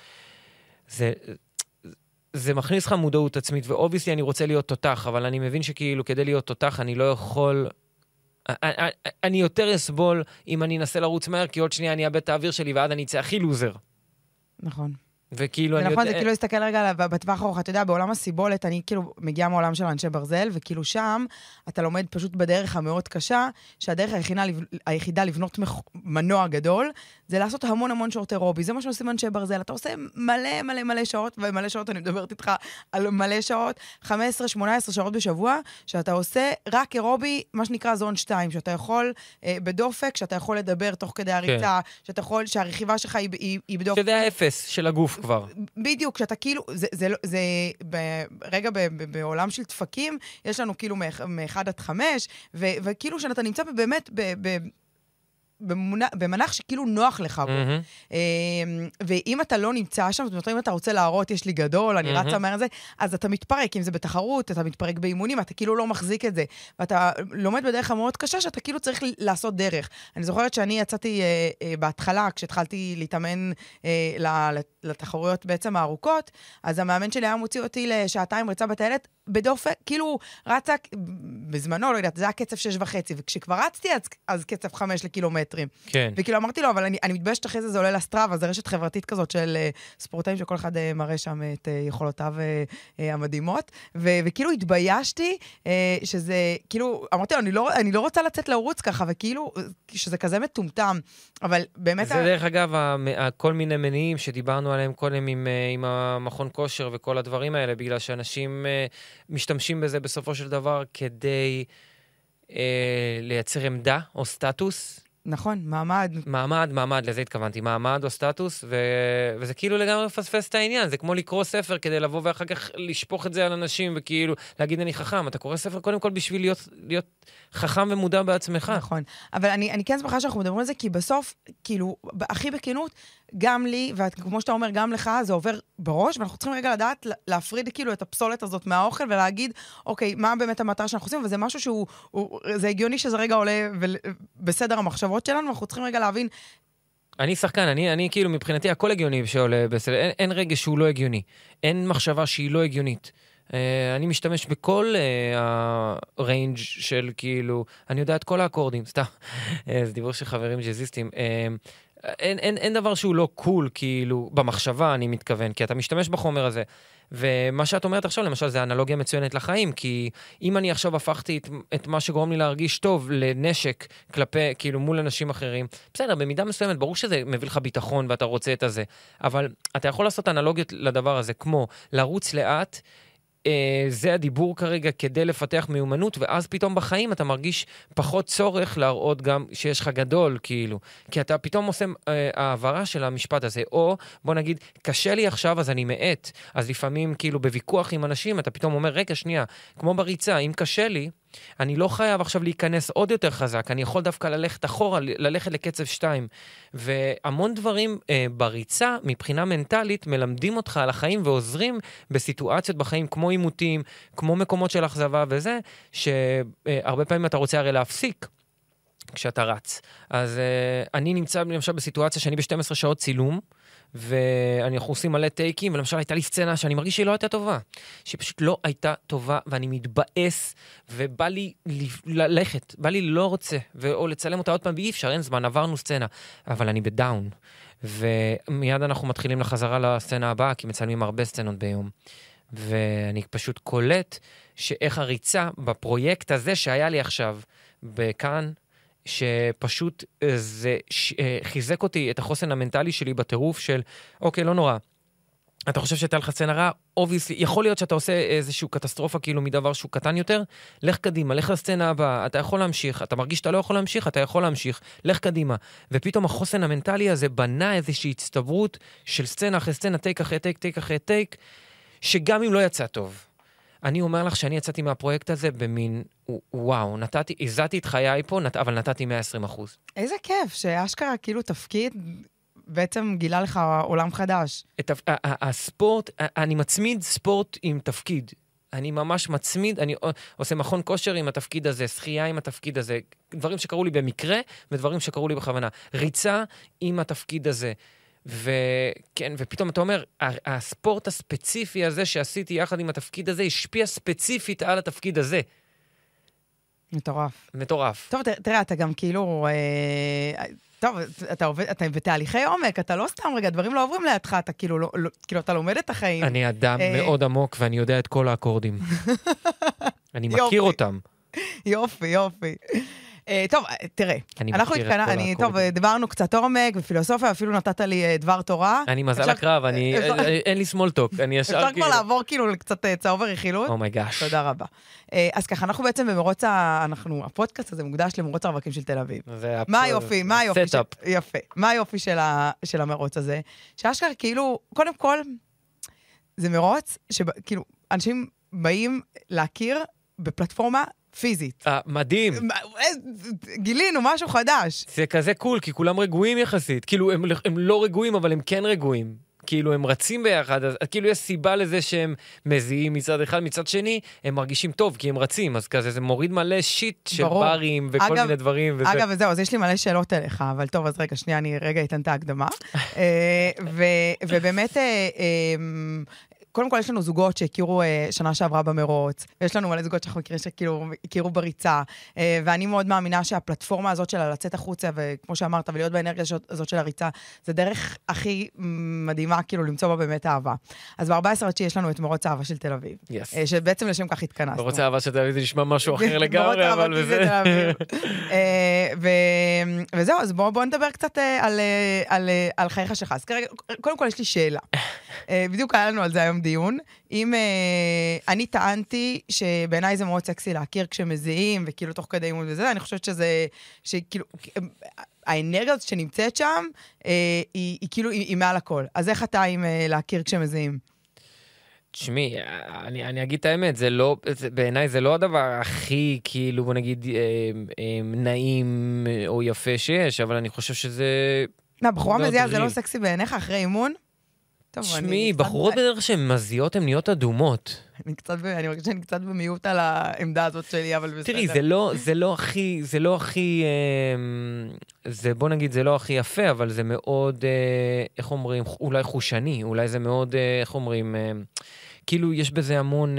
זה, זה מכניס לך מודעות עצמית, ו obviously אני רוצה להיות תותח, אבל אני מבין שכאילו כדי להיות תותח אני לא יכול... אני יותר אסבול אם אני אנסה לרוץ מהר, כי עוד שנייה אני אאבד את האוויר שלי ואז אני אצא הכי לוזר. נכון. וכאילו אני יודע... נכון, זה כאילו להסתכל רגע בטווח הארוך. אתה יודע, בעולם הסיבולת, אני כאילו מגיעה מעולם של אנשי ברזל, וכאילו שם אתה לומד פשוט בדרך המאוד קשה, שהדרך היחידה, היחידה לבנות מנוע גדול, זה לעשות המון המון שעות אירובי. זה מה שעושים אנשי ברזל. אתה עושה מלא מלא מלא שעות, ומלא שעות, אני מדברת איתך על מלא שעות, 15-18 שעות בשבוע, שאתה עושה רק אירובי, מה שנקרא זון 2, שאתה יכול אה, בדופק, שאתה יכול לדבר תוך כדי הריצה, כן. שאתה יכול, שהרכיבה שלך היא, היא, היא בדופק. שזה האפס של הגוף כבר. בדיוק, שאתה כאילו, זה, זה, זה, זה רגע ב, ב, בעולם של דפקים, יש לנו כאילו מ-1 עד 5, וכאילו שאתה נמצא באמת ב... ב במנח שכאילו נוח לך בו. Mm-hmm. ואם אתה לא נמצא שם, זאת אומרת, אם אתה רוצה להראות, יש לי גדול, אני mm-hmm. רצה מהר זה, אז אתה מתפרק, אם זה בתחרות, אתה מתפרק באימונים, אתה כאילו לא מחזיק את זה. ואתה לומד בדרך המאוד קשה, שאתה כאילו צריך לעשות דרך. אני זוכרת שאני יצאתי אה, אה, בהתחלה, כשהתחלתי להתאמן אה, לתחרויות בעצם הארוכות, אז המאמן שלי היה מוציא אותי לשעתיים ריצה בטיילת, בדופק, כאילו רצה, בזמנו, לא יודעת, זה היה קצב שש וחצי, וכשכבר רצתי, אז, אז קצב חמש לקילומטרים. כן. וכאילו אמרתי לו, אבל אני, אני מתביישת אחרי זה, זה עולה לסטראבה, זו רשת חברתית כזאת של uh, ספורטאים שכל אחד uh, מראה שם את uh, יכולותיו uh, uh, המדהימות, ו, וכאילו התביישתי uh, שזה, כאילו, אמרתי לו, אני לא, אני לא רוצה לצאת לרוץ ככה, וכאילו, שזה כזה מטומטם, אבל באמת... זה ה... דרך אגב, כל מיני מניעים שדיברנו עליהם קודם עם, עם המכון כושר וכל הדברים האלה, בגלל שאנשים... משתמשים בזה בסופו של דבר כדי אה, לייצר עמדה או סטטוס. נכון, מעמד. מעמד, מעמד, לזה התכוונתי, מעמד או סטטוס, ו... וזה כאילו לגמרי מפספס את העניין, זה כמו לקרוא ספר כדי לבוא ואחר כך לשפוך את זה על אנשים וכאילו להגיד אני חכם, אתה קורא ספר קודם כל בשביל להיות, להיות חכם ומודע בעצמך. נכון, אבל אני, אני כן שמחה שאנחנו מדברים על זה, כי בסוף, כאילו, הכי בכנות, גם לי, וכמו שאתה אומר, גם לך, זה עובר בראש, ואנחנו צריכים רגע לדעת להפריד כאילו את הפסולת הזאת מהאוכל ולהגיד, אוקיי, מה באמת המטרה שאנחנו עושים, וזה משהו שהוא, הוא, זה הגיוני שזה רגע עולה בסדר המחשבות שלנו, ואנחנו צריכים רגע להבין אני שחקן, אני, אני כאילו מבחינתי הכל הגיוני שעולה בסדר, אין, אין רגע שהוא לא הגיוני, אין מחשבה שהיא לא הגיונית. Uh, אני משתמש בכל הריינג' uh, של כאילו, אני יודע את כל האקורדים, סתם, uh, *laughs* זה דיבור של חברים ג'אזיסטים. Uh, אין, אין, אין דבר שהוא לא קול, כאילו, במחשבה אני מתכוון, כי אתה משתמש בחומר הזה. ומה שאת אומרת עכשיו, למשל, זה אנלוגיה מצוינת לחיים, כי אם אני עכשיו הפכתי את, את מה שגורם לי להרגיש טוב לנשק כלפי, כאילו, מול אנשים אחרים, בסדר, במידה מסוימת, ברור שזה מביא לך ביטחון ואתה רוצה את הזה, אבל אתה יכול לעשות אנלוגיות לדבר הזה, כמו לרוץ לאט, אה, זה הדיבור כרגע כדי לפתח מיומנות, ואז פתאום בחיים אתה מרגיש פחות צורך להראות גם שיש לך גדול, כאילו. כי אתה פתאום עושה אה, העברה של המשפט הזה, או בוא נגיד, קשה לי עכשיו אז אני מאט. אז לפעמים כאילו בוויכוח עם אנשים אתה פתאום אומר, רגע, שנייה, כמו בריצה, אם קשה לי, אני לא חייב עכשיו להיכנס עוד יותר חזק, אני יכול דווקא ללכת אחורה, ללכת לקצב 2. והמון דברים אה, בריצה, מבחינה מנטלית, מלמדים אותך על החיים ועוזרים בסיטואציות בחיים, כמו עימותים, כמו מקומות של אכזבה וזה, שהרבה פעמים אתה רוצה הרי להפסיק. כשאתה רץ. אז uh, אני נמצא למשל בסיטואציה שאני ב-12 שעות צילום, ואנחנו עושים מלא טייקים, ולמשל הייתה לי סצנה שאני מרגיש שהיא לא הייתה טובה. שהיא פשוט לא הייתה טובה, ואני מתבאס, ובא לי ללכת, בא לי לא רוצה, או לצלם אותה עוד פעם, ואי אפשר, אין זמן, עברנו סצנה. אבל אני ב down. ומיד אנחנו מתחילים לחזרה לסצנה הבאה, כי מצלמים הרבה סצנות ביום. ואני פשוט קולט שאיך הריצה בפרויקט הזה שהיה לי עכשיו, בכאן, שפשוט אה, זה ש... אה, חיזק אותי, את החוסן המנטלי שלי בטירוף של, אוקיי, לא נורא. אתה חושב שהייתה לך סצנה רעה? obviously, יכול להיות שאתה עושה איזושהי קטסטרופה כאילו מדבר שהוא קטן יותר, לך קדימה, לך לסצנה הבאה, אתה יכול להמשיך, אתה מרגיש שאתה לא יכול להמשיך, אתה יכול להמשיך, לך קדימה. ופתאום החוסן המנטלי הזה בנה איזושהי הצטברות של סצנה אחרי סצנה, טייק אחרי טייק, טייק אחרי טייק, שגם אם לא יצא טוב, אני אומר לך שאני יצאתי מהפרויקט הזה במין, וואו, נתתי, הזעתי את חיי פה, נת, אבל נתתי 120 אחוז. איזה כיף, שאשכרה כאילו תפקיד בעצם גילה לך עולם חדש. את הספורט, אני מצמיד ספורט עם תפקיד. אני ממש מצמיד, אני עושה מכון כושר עם התפקיד הזה, שחייה עם התפקיד הזה, דברים שקרו לי במקרה ודברים שקרו לי בכוונה. ריצה עם התפקיד הזה. וכן, ופתאום אתה אומר, הספורט הספציפי הזה שעשיתי יחד עם התפקיד הזה, השפיע ספציפית על התפקיד הזה. מטורף. מטורף. טוב, תראה, אתה גם כאילו... אה, טוב, אתה עובד, אתה בתהליכי עומק, אתה לא סתם רגע, דברים לא עוברים לידך, אתה כאילו, לא, לא, כאילו, אתה לומד את החיים. אני אדם אה... מאוד עמוק ואני יודע את כל האקורדים. *laughs* אני מכיר אותם. יופי, יופי. אה, טוב, אה, תראה, אנחנו התקנה, אני, טוב, דיברנו קצת עומק ופילוסופיה, אפילו נתת לי אה, דבר תורה. אני מזל הקרב, אני, אין לי small talk, אני ישר כאילו... אפשר כבר לעבור כאילו לקצת צהוב ורכילות? אומייגאש. תודה רבה. אז ככה, אנחנו בעצם במרוץ ה... אנחנו, הפודקאסט הזה מוקדש למרוץ הרווקים של תל אביב. מה היופי, מה היופי? יפה. מה היופי של המרוץ הזה? שאשכרה, כאילו, קודם כל, זה מרוץ שכאילו, אנשים באים להכיר בפלטפורמה פיזית. אה, מדהים. אה, גילינו משהו חדש. זה כזה קול, כי כולם רגועים יחסית. כאילו, הם, הם לא רגועים, אבל הם כן רגועים. כאילו, הם רצים ביחד, אז כאילו יש סיבה לזה שהם מזיעים מצד אחד, מצד שני, הם מרגישים טוב, כי הם רצים, אז כזה זה מוריד מלא שיט של ברור. ברים וכל אגב, מיני דברים. וזה... אגב, וזהו, אז יש לי מלא שאלות אליך, אבל טוב, אז רגע, שנייה, אני רגע אתן את ההקדמה. *laughs* אה, ובאמת, קודם כל, יש לנו זוגות שהכירו אה, שנה שעברה במרוץ, ויש לנו מלא זוגות שאנחנו מכירים שכאילו הכירו בריצה, אה, ואני מאוד מאמינה שהפלטפורמה הזאת של לצאת החוצה, וכמו שאמרת, ולהיות באנרגיה הזאת של הריצה, זה דרך הכי מדהימה, כאילו, למצוא בה באמת אהבה. אז ב-14 יש לנו את מרוץ האהבה של תל אביב. Yes. אה, שבעצם לשם כך התכנסנו. מרוץ האהבה של תל אביב זה נשמע משהו אחר *laughs* לגמרי, אבל וזה... *laughs* אה, וזהו, אז בואו בוא נדבר קצת אה, על, אה, על, על, על חייך שלך. אז כרגע, קודם כל יש לי שאלה. בדיוק היה לנו על זה היום דיון. אם uh, אני טענתי שבעיניי זה מאוד סקסי להכיר כשמזיעים, וכאילו תוך כדי אימון וזה, אני חושבת שזה, שכאילו, האנרגיה הזאת שנמצאת שם, uh, היא, היא כאילו, היא, היא מעל הכל. אז איך אתה עם uh, להכיר כשמזיעים? תשמעי, אני, אני אגיד את האמת, זה לא, זה, בעיניי זה לא הדבר הכי, כאילו, בוא נגיד, אה, אה, נעים או יפה שיש, אבל אני חושב שזה מה, בחורה מזיעה זה לא סקסי בעיניך אחרי אימון? תשמעי, בחורות בדרך שהן מזיעות, הן נהיות אדומות. אני קצת, אני מרגישה שאני קצת במיעוט על העמדה הזאת שלי, אבל בסדר. תראי, זה לא, זה לא הכי, זה לא הכי, אה, זה, בוא נגיד, זה לא הכי יפה, אבל זה מאוד, אה, איך אומרים, אולי חושני, אולי זה מאוד, אה, איך אומרים, כאילו יש בזה המון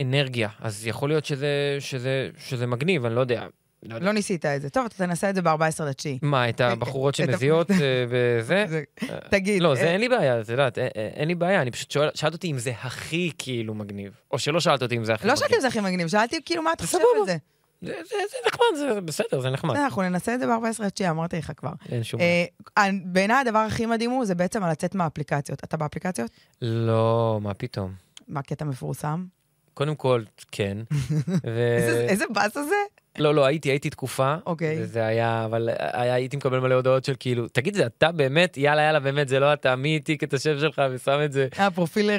אנרגיה, אז יכול להיות שזה, שזה, שזה מגניב, אני לא יודע. לא, לא ניסית את זה. טוב, אתה תנסה את זה ב-14 לתשיעי. מה, את הבחורות שמזיעות אה, וזה? *laughs* תגיד. לא, זה אה, אין לי בעיה, את יודעת, אה, אין לי בעיה, אני פשוט שאלת אותי אם זה הכי כאילו מגניב. או שלא שאלת אותי אם זה הכי מגניב. לא שאלתי אם זה הכי מגניב, שאלתי כאילו מה אתה חושב על זה. זה, נחמד, זה בסדר, זה נחמד. אנחנו ננסה את זה ב-14 לתשיעי, אמרתי לך כבר. אין שום בעיה. בעיניי הדבר הכי מדהים הוא, זה בעצם לצאת מהאפליקציות. אתה באפליקציות? לא, מה פתאום. מה קטע מפורסם? קודם כל, כן. *laughs* איזה באס זה? לא, לא, הייתי, הייתי תקופה. אוקיי. וזה היה, אבל היה, הייתי מקבל מלא הודעות של כאילו, תגיד, זה אתה באמת? יאללה, יאללה, באמת, זה לא אתה, מי העתיק את השם שלך ושם את זה? אה, פרופיל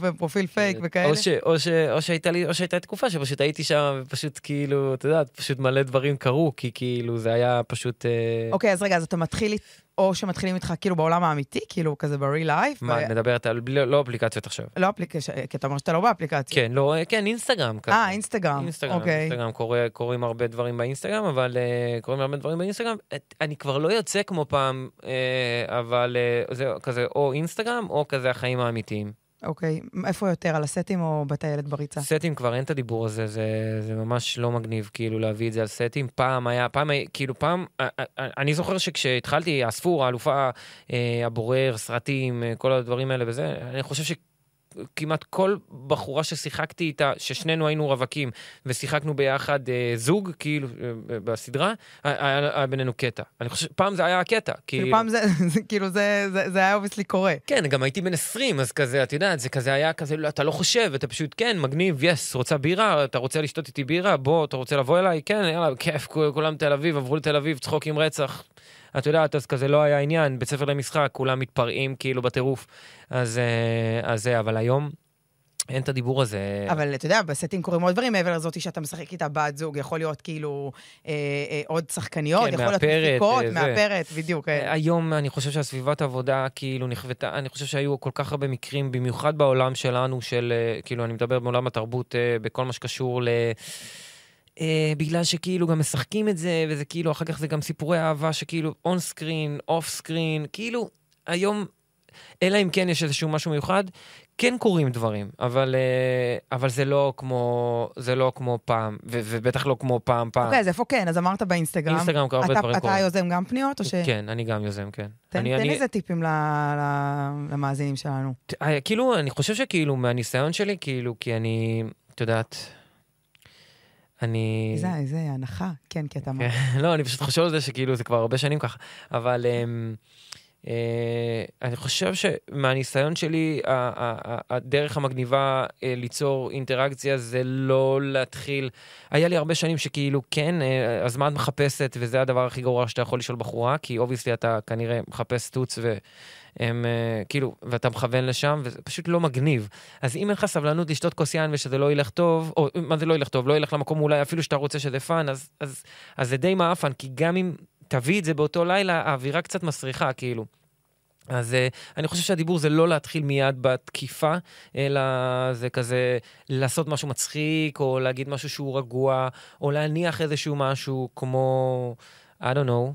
ופרופיל פייק וכאלה. או, ש, או, ש, או שהייתה לי, או שהייתה תקופה שפשוט הייתי שם, ופשוט כאילו, אתה יודע, פשוט מלא דברים קרו, כי כאילו, זה היה פשוט... אה, אוקיי, אז רגע, אז אתה מתחיל או שמתחילים איתך כאילו בעולם האמיתי, כאילו כזה ב-real life. מה, את מדברת על לא אפליקציות עכשיו. לא אפליקציות, כי אתה אומר שאתה לא באפליקציה. כן, לא, כן, אינסטגרם. אה, אינסטגרם, אוקיי. אינסטגרם, קורים הרבה דברים באינסטגרם, אבל אה, קורים הרבה דברים באינסטגרם. אני כבר לא יוצא כמו פעם, אה, אבל אה, זה כזה או אינסטגרם, או כזה החיים האמיתיים. אוקיי, איפה יותר, על הסטים או בטיילת בריצה? סטים כבר אין את הדיבור הזה, זה, זה ממש לא מגניב, כאילו, להביא את זה על סטים. פעם היה, פעם, כאילו, פעם, אני זוכר שכשהתחלתי, אספור, האלופה, הבורר, סרטים, כל הדברים האלה וזה, אני חושב ש... כמעט כל בחורה ששיחקתי איתה, ששנינו היינו רווקים ושיחקנו ביחד אה, זוג, כאילו, אה, בסדרה, היה, היה בינינו קטע. אני חושב, פעם זה היה הקטע. כאילו, כאילו פעם זה, *laughs* זה כאילו, זה, זה, זה היה obviously קורה. כן, גם הייתי בן 20, אז כזה, את יודעת, זה כזה היה כזה, לא, אתה לא חושב, אתה פשוט, כן, מגניב, yes, רוצה בירה, אתה רוצה לשתות איתי בירה, בוא, אתה רוצה לבוא אליי? כן, יאללה, כיף, כולם תל אביב, עברו לתל אביב, צחוק עם רצח. את יודעת, אז כזה לא היה עניין, בית ספר למשחק, כולם מתפרעים כאילו בטירוף. אז זה, אבל היום... אין את הדיבור הזה. אבל אתה יודע, בסטים קורים עוד דברים מעבר לזאת שאתה משחק איתה בת זוג, יכול להיות כאילו אה, אה, עוד שחקניות, כן, יכול מאפרת, להיות מפיקות, אה, מאפרת, בדיוק. אה. היום אני חושב שהסביבת עבודה כאילו נכוותה, אני חושב שהיו כל כך הרבה מקרים, במיוחד בעולם שלנו, של, אה, כאילו, אני מדבר בעולם התרבות, אה, בכל מה שקשור ל... אה, בגלל שכאילו גם משחקים את זה, וזה כאילו, אחר כך זה גם סיפורי אהבה שכאילו on screen, off screen, כאילו, היום, אלא אם כן יש איזשהו משהו מיוחד, כן קורים דברים, אבל, אה, אבל זה לא כמו, זה לא כמו פעם, ו- ובטח לא כמו פעם פעם. אוקיי, אוקיי, אז איפה כן? אז אמרת באינסטגרם. אינסטגרם קרה הרבה דברים קורים. אתה יוזם גם פניות או ש... כן, אני גם יוזם, כן. תן, אני, תן אני... איזה טיפים ל- ל- למאזינים שלנו. אה, כאילו, אני חושב שכאילו, מהניסיון שלי, כאילו, כי אני, את יודעת... אני... איזה, איזה הנחה, כן, כי אתה... כן, *laughs* לא, אני פשוט חושב על זה שכאילו זה כבר הרבה שנים ככה, אבל אמ, אה, אני חושב שמהניסיון שלי, הדרך המגניבה uh, ליצור אינטראקציה זה לא להתחיל... היה לי הרבה שנים שכאילו, כן, אז מה את מחפשת, וזה הדבר הכי גרוע שאתה יכול לשאול בחורה, כי obviously אתה כנראה מחפש טוץ ו... הם אה, כאילו, ואתה מכוון לשם, וזה פשוט לא מגניב. אז אם אין לך סבלנות לשתות כוס יין ושזה לא ילך טוב, או מה זה לא ילך טוב, לא ילך למקום אולי אפילו שאתה רוצה שזה fun, אז, אז, אז זה די מעפן, כי גם אם תביא את זה באותו לילה, האווירה קצת מסריחה, כאילו. אז אה, אני חושב שהדיבור זה לא להתחיל מיד בתקיפה, אלא זה כזה לעשות משהו מצחיק, או להגיד משהו שהוא רגוע, או להניח איזשהו משהו כמו, I don't know, אה,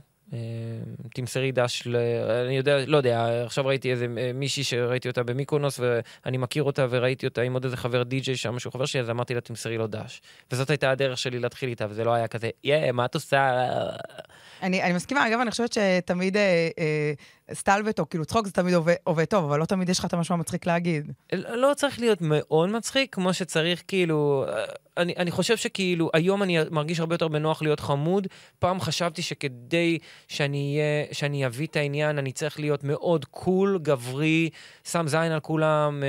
תמסרי דש, ל... אני יודע, לא יודע, עכשיו ראיתי איזה אה, מישהי שראיתי אותה במיקונוס ואני מכיר אותה וראיתי אותה עם עוד איזה חבר די-ג'יי שם, שהוא חבר שלי, אז אמרתי לה תמסרי לו דש. וזאת הייתה הדרך שלי להתחיל איתה, וזה לא היה כזה, יא, מה את עושה? אני, אני מסכימה, אגב, אני חושבת שתמיד אה, אה, סטלבט או כאילו צחוק זה תמיד עובד, עובד טוב, אבל לא תמיד יש לך את המשהו המצחיק להגיד. לא צריך להיות מאוד מצחיק, כמו שצריך כאילו... אני, אני חושב שכאילו, היום אני מרגיש הרבה יותר בנוח להיות חמוד. פעם חשבתי שכדי שאני אהיה, שאני אביא את העניין, אני צריך להיות מאוד cool, גברי, שם זין על כולם,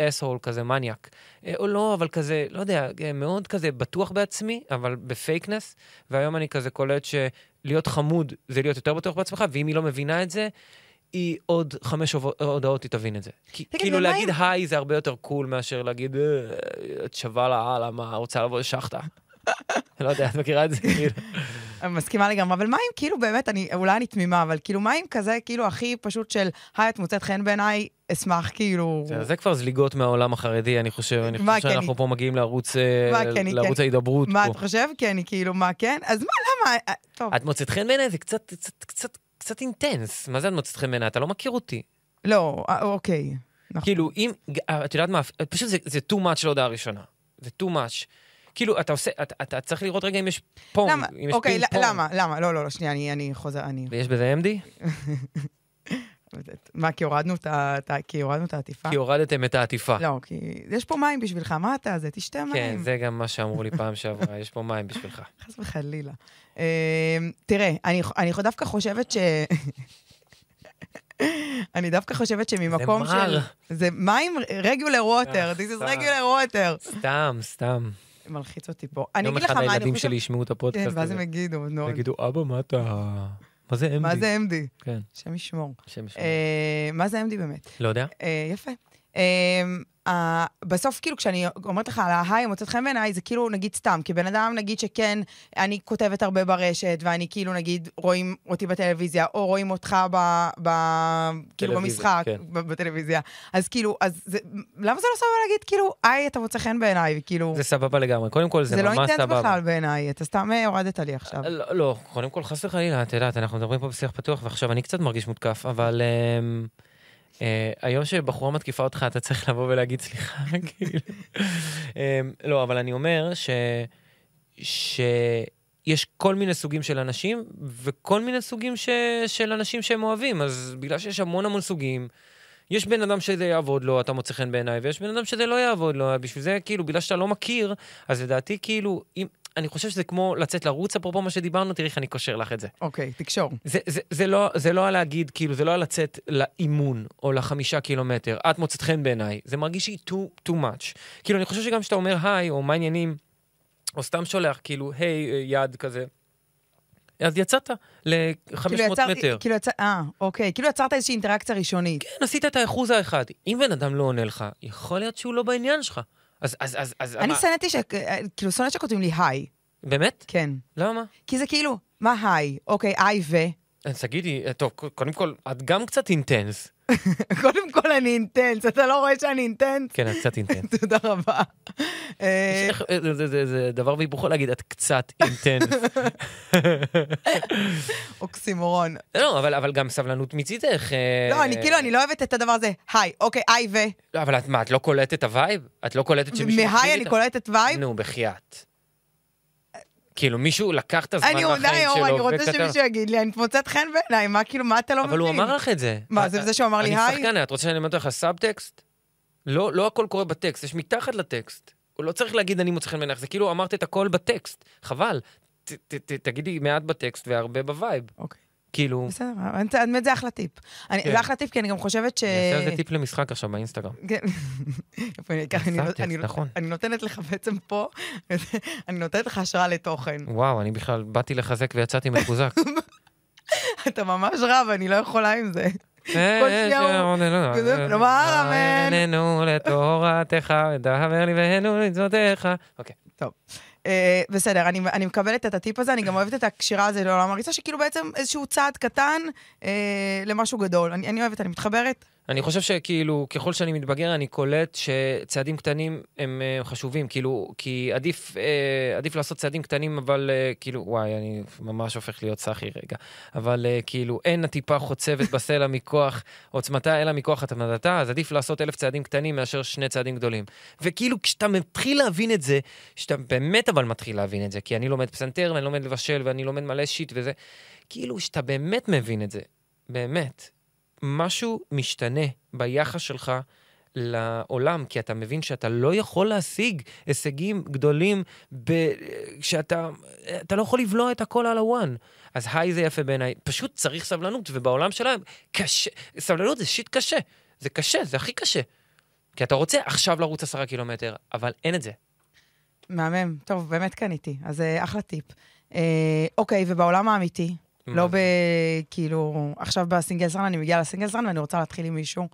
asshole אה, כזה, מניאק. אה, או לא, אבל כזה, לא יודע, אה, מאוד כזה בטוח בעצמי, אבל ב fakeness. והיום אני כזה קולט שלהיות חמוד זה להיות יותר בטוח בעצמך, ואם היא לא מבינה את זה, היא עוד חמש הודעות היא תבין את זה. כאילו להגיד היי זה הרבה יותר cool מאשר להגיד, את שווה לאללה, מה, רוצה לבוא לשחטה. *laughs* לא יודע, את מכירה את זה? *laughs* מסכימה לגמרי, אבל מה אם כאילו באמת, אני, אולי אני תמימה, אבל כאילו מה אם כזה כאילו הכי פשוט של, היי, את מוצאת חן בעיניי, אשמח כאילו... זה, זה כבר זליגות מהעולם החרדי, אני חושב. אני חושב שאנחנו אני... פה מגיעים לערוץ, אה, כן, לערוץ כן. ההידברות. מה, פה. אתה חושב? כי אני כאילו, מה כן? אז מה, למה? אה, טוב. את מוצאת חן בעיניי? זה קצת, קצת, קצת, קצת אינטנס. מה זה את מוצאת חן בעיניי? אתה לא מכיר אותי. לא, אוקיי. נכון. כאילו, אם, את יודעת מה, פשוט זה, זה too much להודעה ראשונה. זה too much. כאילו, אתה עושה, אתה, אתה צריך לראות רגע אם יש פונג, למה? אם יש אוקיי, פינג פונג. למה? למה? לא, לא, לא, שנייה, אני, אני חוזר, אני... ויש בזה MD? *laughs* מה, כי הורדנו את העטיפה? כי הורדתם את העטיפה. לא, כי יש פה מים בשבילך, מה אתה זה? תשתה מים. כן, זה גם מה שאמרו לי פעם שעברה, יש פה מים בשבילך. *laughs* חס וחלילה. אמ, תראה, אני דווקא חושבת ש... *laughs* אני דווקא חושבת שממקום של... זה מר. זה מים רגולר ווטר, this is regular water. סתם, סתם. מלחיץ אותי פה. אני אגיד לך מה אני חושב... יום אחד הילדים שלי ישמעו את הפודקאסט הזה. כן, ואז הם יגידו, נו. יגידו, אבא, מה אתה... מה זה MD? מה זה MD? כן. שם ישמור. שם ישמור. אה, מה זה MD באמת? לא יודע. אה, יפה. אה, בסוף, כאילו, כשאני אומרת לך על ההיי, מוצאת חן בעיניי, זה כאילו, נגיד סתם, כי בן אדם, נגיד שכן, אני כותבת הרבה ברשת, ואני כאילו, נגיד, רואים אותי בטלוויזיה, או רואים אותך ב... ב כאילו, במשחק, כן. בטלוויזיה. אז כאילו, אז זה, למה זה לא סבבה להגיד, כאילו, היי, אתה מוצא חן בעיניי, כאילו... זה סבבה לגמרי. קודם כל, זה, זה לא ממש סבבה. זה לא אינטנט בכלל בעיניי, אתה סתם אה, הורדת לי עכשיו. לא, לא, קודם כל, חס וחלילה, את יודעת, אנחנו מדברים פה בשיח פתוח, ועכשיו אני קצת מרגיש מותקף, אבל... Uh, היום שבחורה מתקיפה אותך, אתה צריך לבוא ולהגיד סליחה, *laughs* כאילו. uh, לא, אבל אני אומר ש... שיש כל מיני סוגים של אנשים, וכל מיני סוגים ש... של אנשים שהם אוהבים. אז בגלל שיש המון המון סוגים, יש בן אדם שזה יעבוד לו, אתה מוצא חן בעיניי, ויש בן אדם שזה לא יעבוד לו. בשביל זה, כאילו, בגלל שאתה לא מכיר, אז לדעתי, כאילו, אם, אני חושב שזה כמו לצאת לרוץ, אפרופו מה שדיברנו, תראי איך אני קושר לך את זה. אוקיי, okay, תקשור. זה, זה, זה, לא, זה לא על להגיד, כאילו, זה לא על לצאת לאימון או לחמישה קילומטר. את מוצאת חן בעיניי. זה מרגיש לי too, too much. כאילו, אני חושב שגם כשאתה אומר היי, או מה העניינים, או סתם שולח, כאילו, היי, hey, יד כזה. אז יצאת ל-500 כאילו יצר, מטר. כאילו יצא, אה, אוקיי. כאילו יצרת איזושהי אינטראקציה ראשונית. כן, עשית את האחוז האחד. אם בן אדם לא עונה לך, יכול להיות שהוא לא בעניין שלך. אז, אז, אז, אז... אני שנאתי ש... כאילו, שונאת שכותבים לי היי. באמת? כן. למה? כי זה כאילו, מה היי? אוקיי, היי ו... אז תגידי, טוב, קודם כל, את גם קצת אינטנס. *laughs* קודם כל אני intense, אתה לא רואה שאני intense? כן, את קצת אינטנס. *laughs* תודה רבה. אה, זה דבר והיפוכו להגיד, את קצת intense. *laughs* אוקסימורון. לא, אבל גם סבלנות מצידך. אה, לא, אני כאילו, אני לא אוהבת את הדבר הזה. היי, אוקיי, היי ו... לא, אבל מה, את לא קולטת את ה vibe? את לא קולטת שמישהו? מהיי אני קולטת vibe? נו, בחייאת. כאילו מישהו לקח את הזמן מהחיים שלו וכתב... אני רוצה שמישהו יגיד לי, את מוצאת חן בעיניי, מה כאילו, מה אתה לא מבין? אבל הוא אמר לך את זה. מה, זה זה שהוא אמר לי היי? אני שחקן, את רוצה שאני אלמד אותך סאבטקסט? לא, לא הכל קורה בטקסט, יש מתחת לטקסט. הוא לא צריך להגיד אני מוצא חן בעינייך, זה כאילו אמרת את הכל בטקסט. חבל. תגידי מעט בטקסט והרבה ב vibe. אוקיי. כאילו... בסדר, האמת זה אחלה טיפ. כן. זה אחלה טיפ, כי אני גם חושבת ש... אני אעשה על זה טיפ למשחק עכשיו באינסטגרם. כן. *laughs* נכון. אני נותנת לך בעצם פה, *laughs* אני נותנת לך השראה לתוכן. וואו, אני בכלל באתי לחזק ויצאתי מחוזק. *laughs* אתה ממש רב, אני לא יכולה עם זה. כל שנייה הוא... לומר אמן. הננו לתורתך, דבר לי והנו לצוותיך. אוקיי. טוב. אה, בסדר, אני, אני מקבלת את הטיפ הזה, אני גם אוהבת את הקשירה הזו לעולם הריצה, שכאילו בעצם איזשהו צעד קטן אה, למשהו גדול. אני, אני אוהבת, אני מתחברת. אני חושב שכאילו, ככל שאני מתבגר, אני קולט שצעדים קטנים הם uh, חשובים, כאילו, כי עדיף, uh, עדיף לעשות צעדים קטנים, אבל uh, כאילו, וואי, אני ממש הופך להיות סאחי רגע. אבל uh, כאילו, אין הטיפה חוצבת בסלע מכוח עוצמתה, אלא מכוח התמדתה, אז עדיף לעשות אלף צעדים קטנים מאשר שני צעדים גדולים. וכאילו, כשאתה מתחיל להבין את זה, כשאתה באמת אבל מתחיל להבין את זה, כי אני לומד פסנתר, ואני לומד לבשל, ואני לומד מלא שיט וזה, כאילו, כשאתה באמת מבין את זה, באמת, משהו משתנה ביחס שלך לעולם, כי אתה מבין שאתה לא יכול להשיג הישגים גדולים כשאתה אתה לא יכול לבלוע את הכל על הוואן. אז היי זה יפה בעיניי. פשוט צריך סבלנות, ובעולם שלהם קשה, סבלנות זה שיט קשה. זה קשה, זה הכי קשה. כי אתה רוצה עכשיו לרוץ עשרה קילומטר, אבל אין את זה. מהמם. טוב, באמת קניתי. אז אה, אחלה טיפ. אה, אוקיי, ובעולם האמיתי? לא ב... כאילו, עכשיו בסינגלסרן, אני מגיעה לסינגלסרן ואני רוצה להתחיל עם מישהו.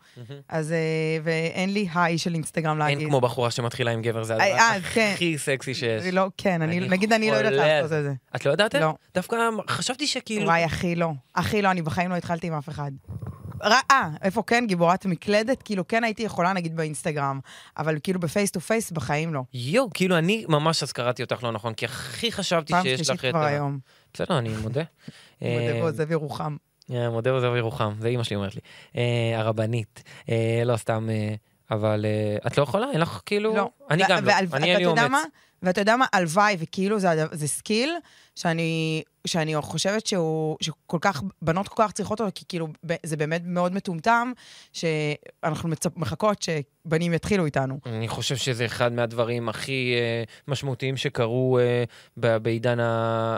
אז, אה, ואין לי היי של אינסטגרם להגיד. אין כמו בחורה שמתחילה עם גבר, זה הדבר כן. הכי סקסי שיש. לא, כן, נגיד אני לא יודעת לעשות את זה. את לא יודעת? לא. דווקא חשבתי שכאילו... וואי, הכי לא. הכי לא, אני בחיים לא התחלתי עם אף אחד. אה, איפה כן? גיבורת מקלדת? כאילו, כן הייתי יכולה, נגיד, באינסטגרם, אבל כאילו ב face to face, בחיים לא. יואו, כאילו, אני ממש אז קראתי אותך לא נכון, כי הכי חשבתי שיש לך את... פעם שלישית כבר היום. בסדר, אני מודה. מודה אה, ועוזב ירוחם. אה, מודה ועוזב ירוחם, זה אימא שלי אומרת לי. אה, הרבנית, לא סתם, אבל את לא יכולה? אין לך כאילו... לא. אני גם לא, אני אין לי אומץ. ואתה יודע מה? הלוואי, וכאילו זה skill שאני שאני חושבת שהוא, שכל כך, בנות כל כך צריכות אותו, כי כאילו, זה באמת מאוד מטומטם, שאנחנו מצפ, מחכות שבנים יתחילו איתנו. אני חושב שזה אחד מהדברים הכי אה, משמעותיים שקרו אה, בעידן ה...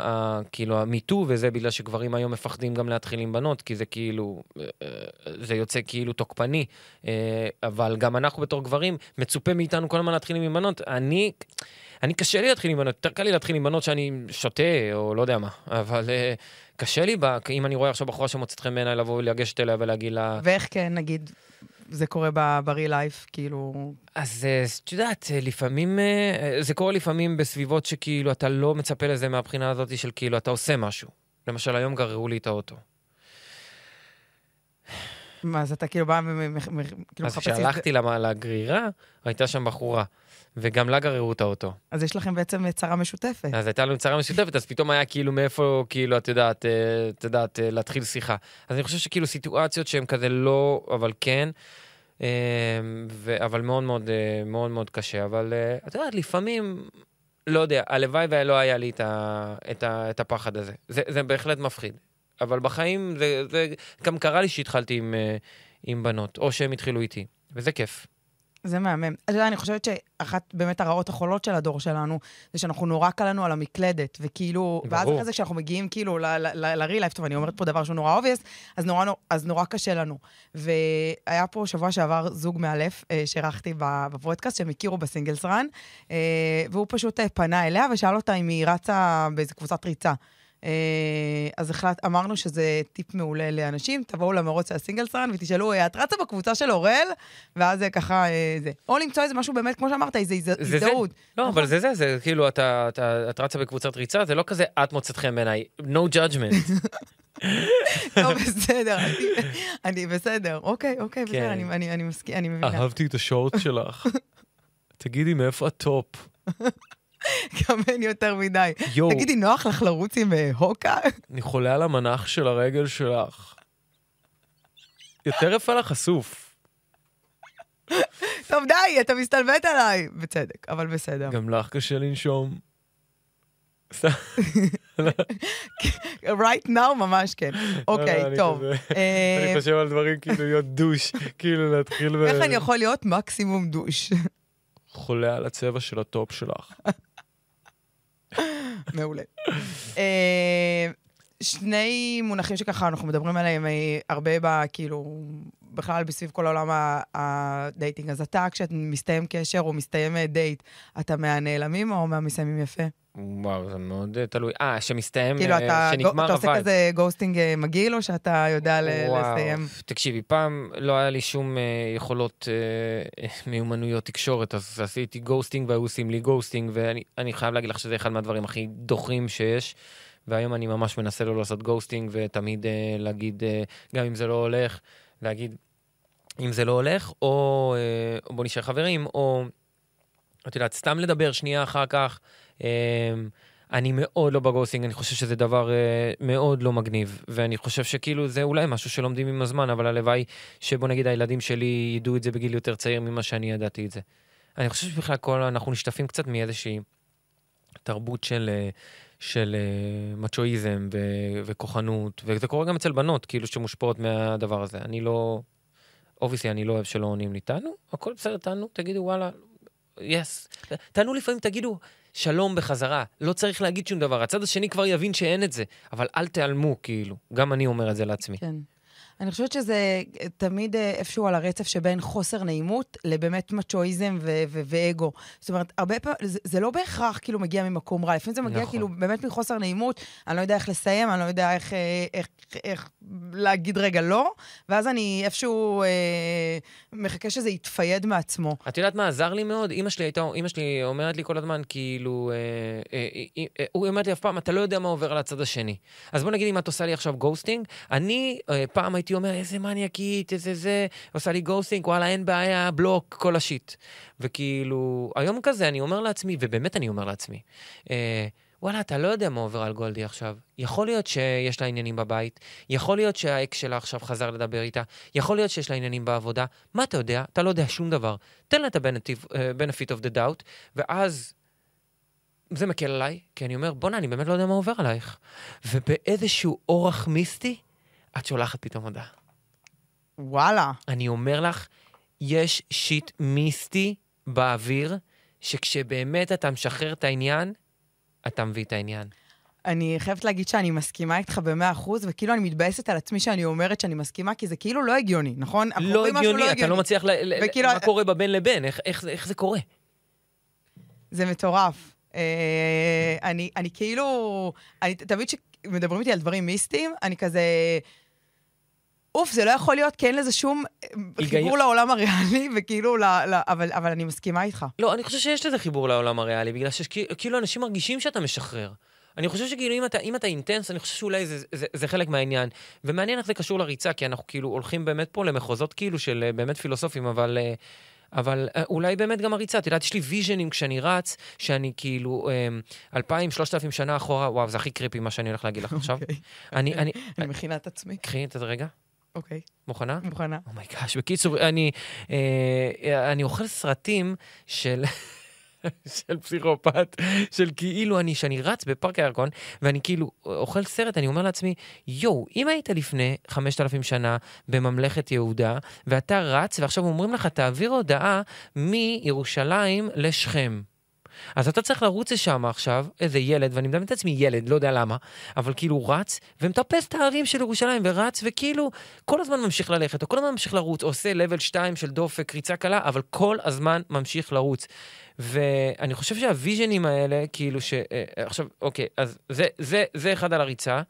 ה כאילו, ה MeToo, וזה בגלל שגברים היום מפחדים גם להתחיל עם בנות, כי זה כאילו, אה, זה יוצא כאילו תוקפני. Uh, אבל גם אנחנו בתור גברים, מצופה מאיתנו כל הזמן להתחיל עם בנות. אני... אני קשה לי להתחיל עם בנות, יותר קל לי להתחיל עם בנות שאני שותה, או לא יודע מה, *laughs* אבל uh, קשה לי, בה, אם אני רואה עכשיו בחורה שמוצאת חן בעיניי, לבוא ולגשת אליה ולהגיד לה... ואיך כן, נגיד, זה קורה ב-real life, כאילו... אז אה, את יודעת, אה, לפעמים, זה קורה לפעמים בסביבות שכאילו אתה לא מצפה לזה מהבחינה הזאת של כאילו אתה עושה משהו. למשל, היום גררו לי את האוטו. מה, אז אתה כאילו בא כאילו אז כשהלכתי לגרירה, הייתה שם בחורה. וגם לה גררו את האוטו. אז יש לכם בעצם צרה משותפת. אז הייתה לנו צרה משותפת, אז פתאום היה כאילו מאיפה, כאילו, את יודעת, אה, את יודעת, אה, להתחיל שיחה. אז אני חושב שכאילו סיטואציות שהן כזה לא, אבל כן, אה, ו, אבל מאוד מאוד, מאוד מאוד קשה. אבל את יודעת, לפעמים, לא יודע, הלוואי ולא היה לי את, ה, את, ה, את הפחד הזה. זה, זה בהחלט מפחיד. אבל בחיים, זה, זה גם קרה לי שהתחלתי עם, עם בנות, או שהם התחילו איתי, וזה כיף. זה מהמם. אתה יודע, אני חושבת שאחת באמת הרעות החולות של הדור שלנו, זה שאנחנו נורא קל לנו על המקלדת, וכאילו, ברור. ואז אחרי זה כשאנחנו מגיעים כאילו ל-real life, טוב, אני אומרת פה דבר שהוא נורא obvious, אז נורא, אז נורא קשה לנו. והיה פה שבוע שעבר זוג מאלף אה, שאירחתי בפודקאסט, שהם הכירו בסינגלס רן, אה, והוא פשוט אה, פנה אליה ושאל אותה אם היא רצה באיזה קבוצת ריצה. אה, אז החלט, אמרנו שזה טיפ מעולה לאנשים, תבואו למרוץ של הסינגלסרן ותשאלו, אה, את רצה בקבוצה של אורל? ואז זה ככה, אה, זה. או למצוא איזה משהו באמת, כמו שאמרת, איזה הזדהות. לא, נכון? אבל זה זה, זה כאילו, את רצה בקבוצת ריצה, זה לא כזה את מוצאת חן בעיניי, no judgment. *laughs* לא, בסדר, אני בסדר, אוקיי, אוקיי, בסדר, כן. אני מסכים, אני מבינה. אהבתי את השורט שלך. *laughs* תגידי, מאיפה הטופ? גם אין יותר מדי. יו. תגידי, נוח לך לרוץ עם אה, הוקה? אני חולה על המנח של הרגל שלך. יותר יפה לך חשוף. טוב, די, אתה מסתלבט עליי. בצדק, אבל בסדר. גם לך קשה לנשום. right now ממש כן. אוקיי, טוב. אני חושב על דברים כאילו להיות douche, כאילו להתחיל ב... איך אני יכול להיות מקסימום douche? חולה על הצבע של ה top שלך. מעולה. אה, שני מונחים שככה אנחנו מדברים עליהם אה, הרבה, כאילו, בכלל בסביב כל עולם ה dating. אז אתה, כשמסתיים קשר או מסתיים אה, דייט, אתה מהנעלמים או מהמסיימים יפה? וואו, זה מאוד תלוי. אה, שמסתיים, כאילו, אתה, שנגמר אתה עושה כזה ghosting מגעיל, או שאתה יודע וואו, לסיים? תקשיבי, פעם לא היה לי שום אה, יכולות אה, מיומנויות תקשורת, אז עשיתי ghosting והיו עושים לי ghosting, ואני חייב להגיד לך שזה אחד מהדברים הכי דוחים שיש. והיום אני ממש מנסה לא לעשות ghosting, ותמיד אה, להגיד, אה, גם אם זה לא הולך, להגיד, אם זה לא הולך, או uh, בוא נשאר חברים, או, את יודעת, סתם לדבר שנייה אחר כך. אמ, אני מאוד לא בגוסינג, אני חושב שזה דבר uh, מאוד לא מגניב, ואני חושב שכאילו זה אולי משהו שלומדים עם הזמן, אבל הלוואי שבוא נגיד הילדים שלי ידעו את זה בגיל יותר צעיר ממה שאני ידעתי את זה. אני חושב שבכלל כל, אנחנו נשטפים קצת מאיזושהי תרבות של, אה, של uh, מצ'ואיזם ו, וכוחנות, וזה קורה גם אצל בנות, כאילו שמושפעות מהדבר הזה. אני לא, obviously אני לא אוהב שלא עונים לי, תענו, הכל בסדר, תענו, תגידו וואלה, yes. Yes. תענו לפעמים, תגידו, שלום בחזרה, לא צריך להגיד שום דבר. הצד השני כבר יבין שאין את זה, אבל אל תיעלמו, כאילו. גם אני אומר את זה לעצמי. כן. אני חושבת שזה תמיד אה, איפשהו על הרצף שבין חוסר נעימות לבאמת מצ'ואיזם ו- ו- ואגו. זאת אומרת, הרבה פעמים, זה, זה לא בהכרח כאילו מגיע ממקום רע, לפעמים זה מגיע נכון. כאילו באמת מחוסר נעימות, אני לא יודע איך לסיים, אני לא יודע איך, אה, איך, איך, איך להגיד רגע לא, ואז אני איפשהו אה, מחכה שזה יתפייד מעצמו. את יודעת מה עזר לי מאוד? אימא שלי הייתה, אימא שלי אומרת לי כל הזמן, כאילו, אה, אה, אה, אה, הוא אומרת לי אף פעם, אתה לא יודע מה עובר על הצד השני. אז בוא נגיד אם את עושה לי עכשיו ghosting, אני אה, פעם הייתי אומר, איזה מניאקית, איזה זה, עושה לי ghosting, וואלה, אין בעיה, בלוק, כל ה shit. וכאילו, היום כזה אני אומר לעצמי, ובאמת אני אומר לעצמי, אה, וואלה, אתה לא יודע מה עובר על גולדי עכשיו. יכול להיות שיש לה עניינים בבית, יכול להיות שהאקס שלה עכשיו חזר לדבר איתה, יכול להיות שיש לה עניינים בעבודה. מה אתה יודע? אתה לא יודע שום דבר. תן לה את ה-benefit of the doubt, ואז זה מקל עליי, כי אני אומר, בואנה, אני באמת לא יודע מה עובר עלייך. ובאיזשהו אורח מיסטי, את שולחת פתאום הודעה. וואלה. אני אומר לך, יש שיט מיסטי באוויר, שכשבאמת אתה משחרר את העניין, אתה מביא את העניין. אני חייבת להגיד שאני מסכימה איתך במאה אחוז, וכאילו אני מתבאסת על עצמי שאני אומרת שאני מסכימה, כי זה כאילו לא הגיוני, נכון? לא הגיוני, לא אתה לא מצליח, ל... וכאילו... מה קורה בבין לבין, איך, איך, איך זה קורה? זה מטורף. אה, אני, אני כאילו, אני, תמיד כשמדברים איתי על דברים מיסטיים, אני כזה... אוף, זה לא יכול להיות, כי אין לזה שום אה, חיבור לעולם הריאלי, *laughs* וכאילו, ל, ל, אבל, אבל אני מסכימה איתך. לא, אני חושב שיש לזה חיבור לעולם הריאלי, בגלל שכאילו אנשים מרגישים שאתה משחרר. אני חושב שכאילו אם אתה, אם אתה אינטנס, אני חושב שאולי זה, זה, זה חלק מהעניין. ומעניין איך זה קשור לריצה, כי אנחנו כאילו הולכים באמת פה למחוזות כאילו של אה, באמת פילוסופים, אבל... אבל אולי באמת גם הריצה. את יודעת, יש לי ויז'נים כשאני רץ, שאני כאילו אלפיים, שלושת אלפים שנה אחורה, וואו, זה הכי קריפי מה שאני הולך להגיד לך עכשיו. אוקיי. אני, אני, *laughs* אני מכינה את עצמי. קחי את זה רגע. אוקיי. מוכנה? מוכנה. אומייגש, oh בקיצור, אני, אה, אני אוכל סרטים של... *laughs* של פסיכופת, של כאילו אני, שאני רץ בפארק הירקון, ואני כאילו אוכל סרט, אני אומר לעצמי, יואו, אם היית לפני 5,000 שנה בממלכת יהודה, ואתה רץ, ועכשיו אומרים לך, תעביר הודעה מירושלים לשכם. אז אתה צריך לרוץ לשם עכשיו, איזה ילד, ואני מדמיין את עצמי ילד, לא יודע למה, אבל כאילו רץ, ומטפס את הערים של ירושלים, ורץ, וכאילו כל הזמן ממשיך ללכת, או כל הזמן ממשיך לרוץ, עושה לבל 2 של דופק, ריצה קלה, אבל כל הזמן ממשיך לרוץ. ואני חושב שהוויז'נים האלה, כאילו ש... אה, עכשיו, אוקיי, אז זה, זה, זה אחד על הריצה. אני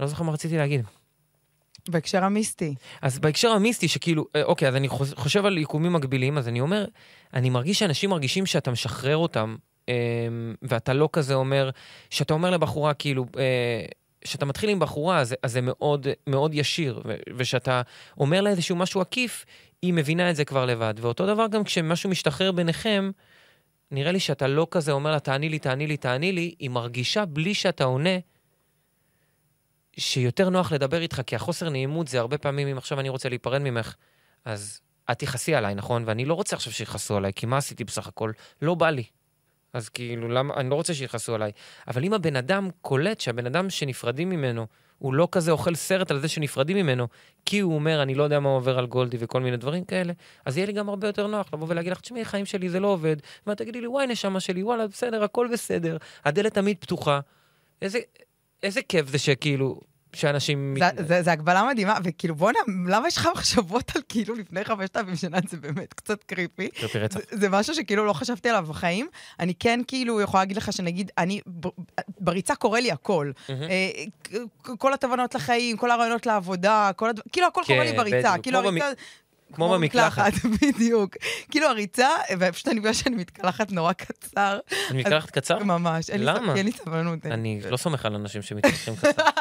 לא זוכר מה רציתי להגיד. בהקשר המיסטי. אז בהקשר המיסטי, שכאילו, אה, אוקיי, אז אני חושב על יקומים מקבילים, אז אני אומר, אני מרגיש שאנשים מרגישים שאתה משחרר אותם ואתה לא כזה אומר, שאתה אומר לבחורה, כאילו, כשאתה אה, מתחיל עם בחורה, אז, אז זה מאוד, מאוד ישיר, וכשאתה אומר לה איזשהו משהו עקיף, היא מבינה את זה כבר לבד. ואותו דבר גם כשמשהו משתחרר ביניכם, נראה לי שאתה לא כזה אומר לה, תעני לי, תעני לי, תעני לי, היא מרגישה בלי שאתה עונה, שיותר נוח לדבר איתך, כי החוסר נעימות זה הרבה פעמים, אם עכשיו אני רוצה להיפרד ממך, אז את תכעסי עליי, נכון? ואני לא רוצה עכשיו שיכעסו עליי, כי מה עשיתי בסך הכל? לא בא לי. אז כאילו, למה, אני לא רוצה שיכעסו עליי. אבל אם הבן אדם קולט שהבן אדם שנפרדים ממנו, הוא לא כזה אוכל סרט על זה שנפרדים ממנו, כי הוא אומר, אני לא יודע מה עובר על גולדי וכל מיני דברים כאלה, אז יהיה לי גם הרבה יותר נוח לבוא ולהגיד לך, תשמעי, החיים שלי זה לא עובד, ואת תגידי לי, וואי, נשמה שלי, וואלה, בסדר, הכל בסדר, הדלת תמיד פתוחה. איזה, איזה כיף זה שכאילו, שאנשים... זה, זה, זה הגבלה מדהימה, וכאילו, בואנה, למה יש לך מחשבות על כאילו לפני 5,000 שנה? זה באמת קצת קריפי. קריפי רצח. זה, זה משהו שכאילו לא חשבתי עליו בחיים. אני כן כאילו יכולה להגיד לך שנגיד, אני, בריצה קורה לי הכל. Mm-hmm. כל התובנות לחיים, כל הרעיונות לעבודה, כל הדבר, כאילו הכל כן, קורה לי בריצה. בדיוק. כאילו הריצה... כמו במקלחת. *laughs* בדיוק. כאילו הריצה, ופשוט אני מבינה שאני מתקלחת נורא קצר. אני מתקלחת קצר? ממש. למה? אין לי סבלנות. אני לא סומך על אנשים שמתקלחים קצר. *laughs*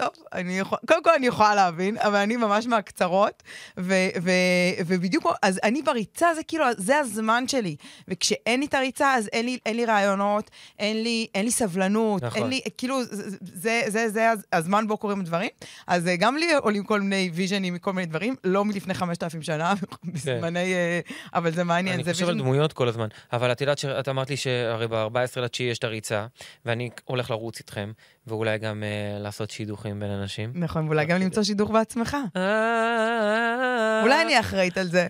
טוב, אני יכול, קודם כל אני יכולה להבין, אבל אני ממש מהקצרות, ו, ו, ובדיוק, אז אני בריצה, זה כאילו, זה הזמן שלי. וכשאין לי את הריצה, אז אין לי, אין לי רעיונות, אין לי, אין לי סבלנות, נכון. אין לי, כאילו, זה, זה, זה, זה הזמן בו קורים דברים. אז אה, גם לי עולים כל מיני ויז'נים מכל מיני דברים, לא מלפני 5,000 שנה, *laughs* בזמני, כן. אבל זה מעניין. אני חושב על דמויות כל הזמן, אבל את יודעת שאת אמרת לי שהרי ב-14 לתשיעי יש את הריצה, ואני הולך לרוץ איתכם, ואולי גם uh, לעשות שידוכים בין אנשים. נכון, ואולי גם למצוא שידוך בעצמך. אולי אני אחראית על זה.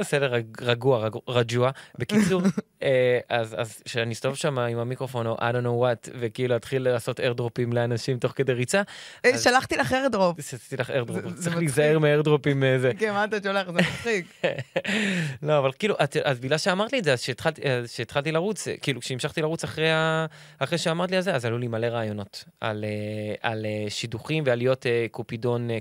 בסדר, רגוע, רג'וע. בקיצור, *laughs* אז שאני אסתובב שם עם המיקרופון או I don't know what, וכאילו אתחיל לעשות איירדרופים לאנשים תוך כדי ריצה. שלחתי לך איירדרופ. שלחתי לך איירדרופ, צריך להיזהר מאיירדרופים. כן, מה אתה שולח? זה מצחיק. *laughs* לא, אבל כאילו, אז בגלל שאמרת לי את זה, אז שהתחלתי לרוץ, כאילו, כשהמשכתי לרוץ אחרי שאמרת לי על זה, אז עלו לי מלא רעיונות על שידוכים ועל להיות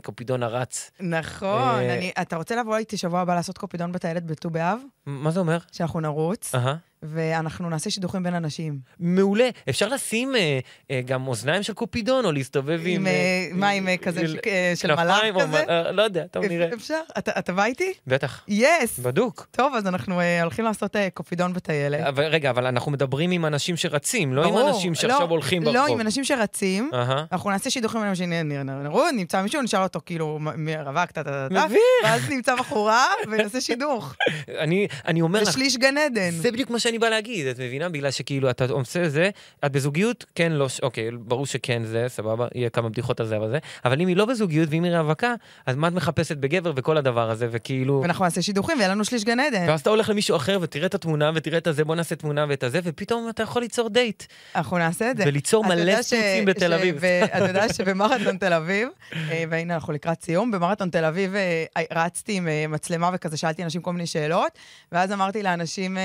קופידון הרץ. נכון, אתה רוצה לבוא איתי שבוע הבא לעשות קופידון בטיילת בט"ו באב? מה זה אומר? שאנחנו נרוץ. ואנחנו נעשה שידוכים בין אנשים. מעולה. אפשר לשים אה, אה, גם אוזניים של קופידון, או להסתובב עם... אה, מה, עם אה, כזה ש, אה, של מלאך כזה? אה, לא יודע, טוב נראה. אפשר? אתה, אתה בא איתי? בטח. יס! בדוק. טוב, אז אנחנו אה, הולכים לעשות אה, קופידון בטיילת. אבל, רגע, אבל אנחנו מדברים עם אנשים שרצים, לא ברור, עם אנשים שעכשיו לא, הולכים ברחוב. לא, עם אנשים שרצים. Uh-huh. אנחנו נעשה שידוכים עם אנשים שנראו, נמצא מישהו, נשאל אותו כאילו, רווק, טה טה טה, ואז נמצא בחורה ונעשה שידוך. *laughs* אני, אני אומר לך... זה שליש גן עדן. זה בדיוק מה שאני בא להגיד. את מבינה? בגלל שכאילו אתה עושה זה, את בזוגיות, כן, לא, אוקיי, ברור שכן זה, סבבה, יהיה כמה בדיחות על זה אבל זה, אבל אם היא לא בזוגיות ואם היא רווקה, אז מה את מחפשת בגבר וכל הדבר הזה, וכאילו... ואנחנו נעשה שידוכים ויהיה לנו שליש גן עדן. ואז אתה הולך למישהו אחר ותראה את התמונה ותראה את הזה, בוא נעשה תמונה ואת הזה, ופתאום אתה יכול ליצור דייט. אנחנו נעשה את זה. וליצור מלא סטוצים בתל אביב. אתה יודע *laughs* שבמרתון תל אביב, אה, והנה אנחנו לקראת סיום, במרתון תל אביב רצתי עם מצלמה וכזה שאלתי אנשים כל מיני שאלות, ואז אמרתי לאנשים,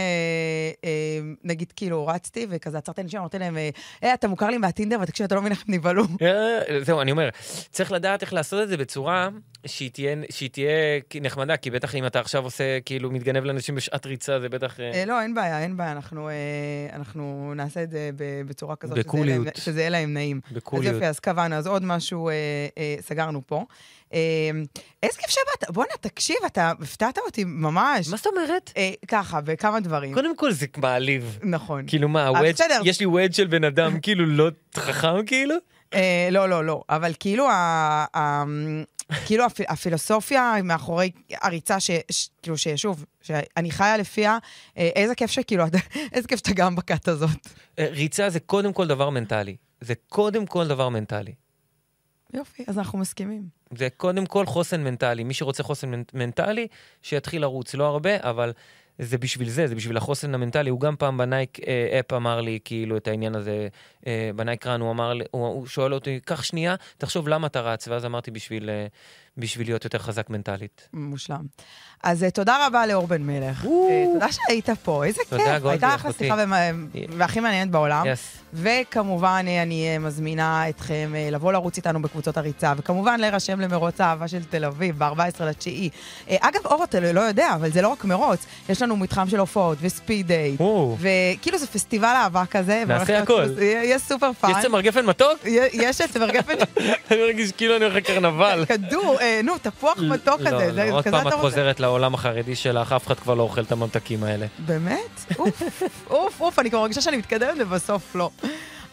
נגיד כאילו רצתי, וכזה עצרתי אנשים, אמרתי להם, אה, אתה מוכר לי מהטינדר, ותקשיב, אתה לא מבין איך הם נבהלו. אה, זהו, אני אומר, צריך לדעת איך לעשות את זה בצורה שהיא תהיה, שהיא תהיה נחמדה, כי בטח אם אתה עכשיו עושה, כאילו, מתגנב לאנשים בשעת ריצה, זה בטח... אה... לא, אין בעיה, אין בעיה, אנחנו, אה, אנחנו נעשה את זה בצורה כזאת, בקוליות. שזה יהיה להם נעים. בקוליות. אז יופי, אז קבענו, אז עוד משהו אה, אה, סגרנו פה. איזה כיף שבאת, בואנה, תקשיב, אתה הפתעת אותי ממש. מה זאת אומרת? אה, ככה, בכמה דברים. קודם כל זה מעליב. נכון. כאילו מה, הווד, יש לי ווד של בן אדם *laughs* כאילו לא חכם כאילו? אה, לא, לא, לא, אבל כאילו כאילו הפ, הפילוסופיה מאחורי הריצה, ש, ש, כאילו ששוב, שאני חיה לפיה, אה, איזה כיף שכאילו, *laughs* איזה כיף שאתה גם בכת הזאת. אה, ריצה זה קודם כל דבר מנטלי. זה קודם כל דבר מנטלי. יופי, אז אנחנו מסכימים. זה קודם כל חוסן מנטלי. מי שרוצה חוסן מנטלי, שיתחיל לרוץ. לא הרבה, אבל זה בשביל זה, זה בשביל החוסן המנטלי. הוא גם פעם בנייק אה, אפ אמר לי כאילו את העניין הזה, אה, בנייק רן, הוא אמר הוא, הוא שואל אותי, קח שנייה, תחשוב למה אתה רץ, ואז אמרתי בשביל, אה, בשביל להיות יותר חזק מנטלית. מושלם. אז אה, תודה רבה לאור בן מלך. אה, תודה שהיית פה, איזה כיף. תודה, גולדי, הייתה אחלה שיחה והכי מעניינת בעולם. וכמובן, אני מזמינה אתכם לבוא לרוץ איתנו בקבוצות הריצה, וכמובן להירשם למרוץ האהבה של תל אביב ב-14 לתשיעי. אגב, אור, אתה לא יודע, אבל זה לא רק מרוץ, יש לנו מתחם של הופעות ו speed date, וכאילו זה פסטיבל אהבה כזה. נעשה הכל. יהיה super fun. יש צמר גפן מתוק? יש צמר גפן. *laughs* אני מרגיש כאילו אני הולך לקרנבל. כדור, נו, תפוח מתוק כזה. לא, לא, עוד פעם את חוזרת לעולם החרדי שלך, אף אחד כבר לא אוכל את הממתקים האלה. באמת? אוף, אוף, אוף, אני כבר מרגישה שאני מתקדמת ובסוף לא.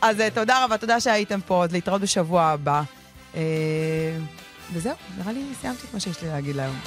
אז אה, תודה רבה, תודה שהייתם פה, אז להתראות בשבוע הבא. אה, וזהו, נראה לי סיימתי את מה שיש לי להגיד להיום.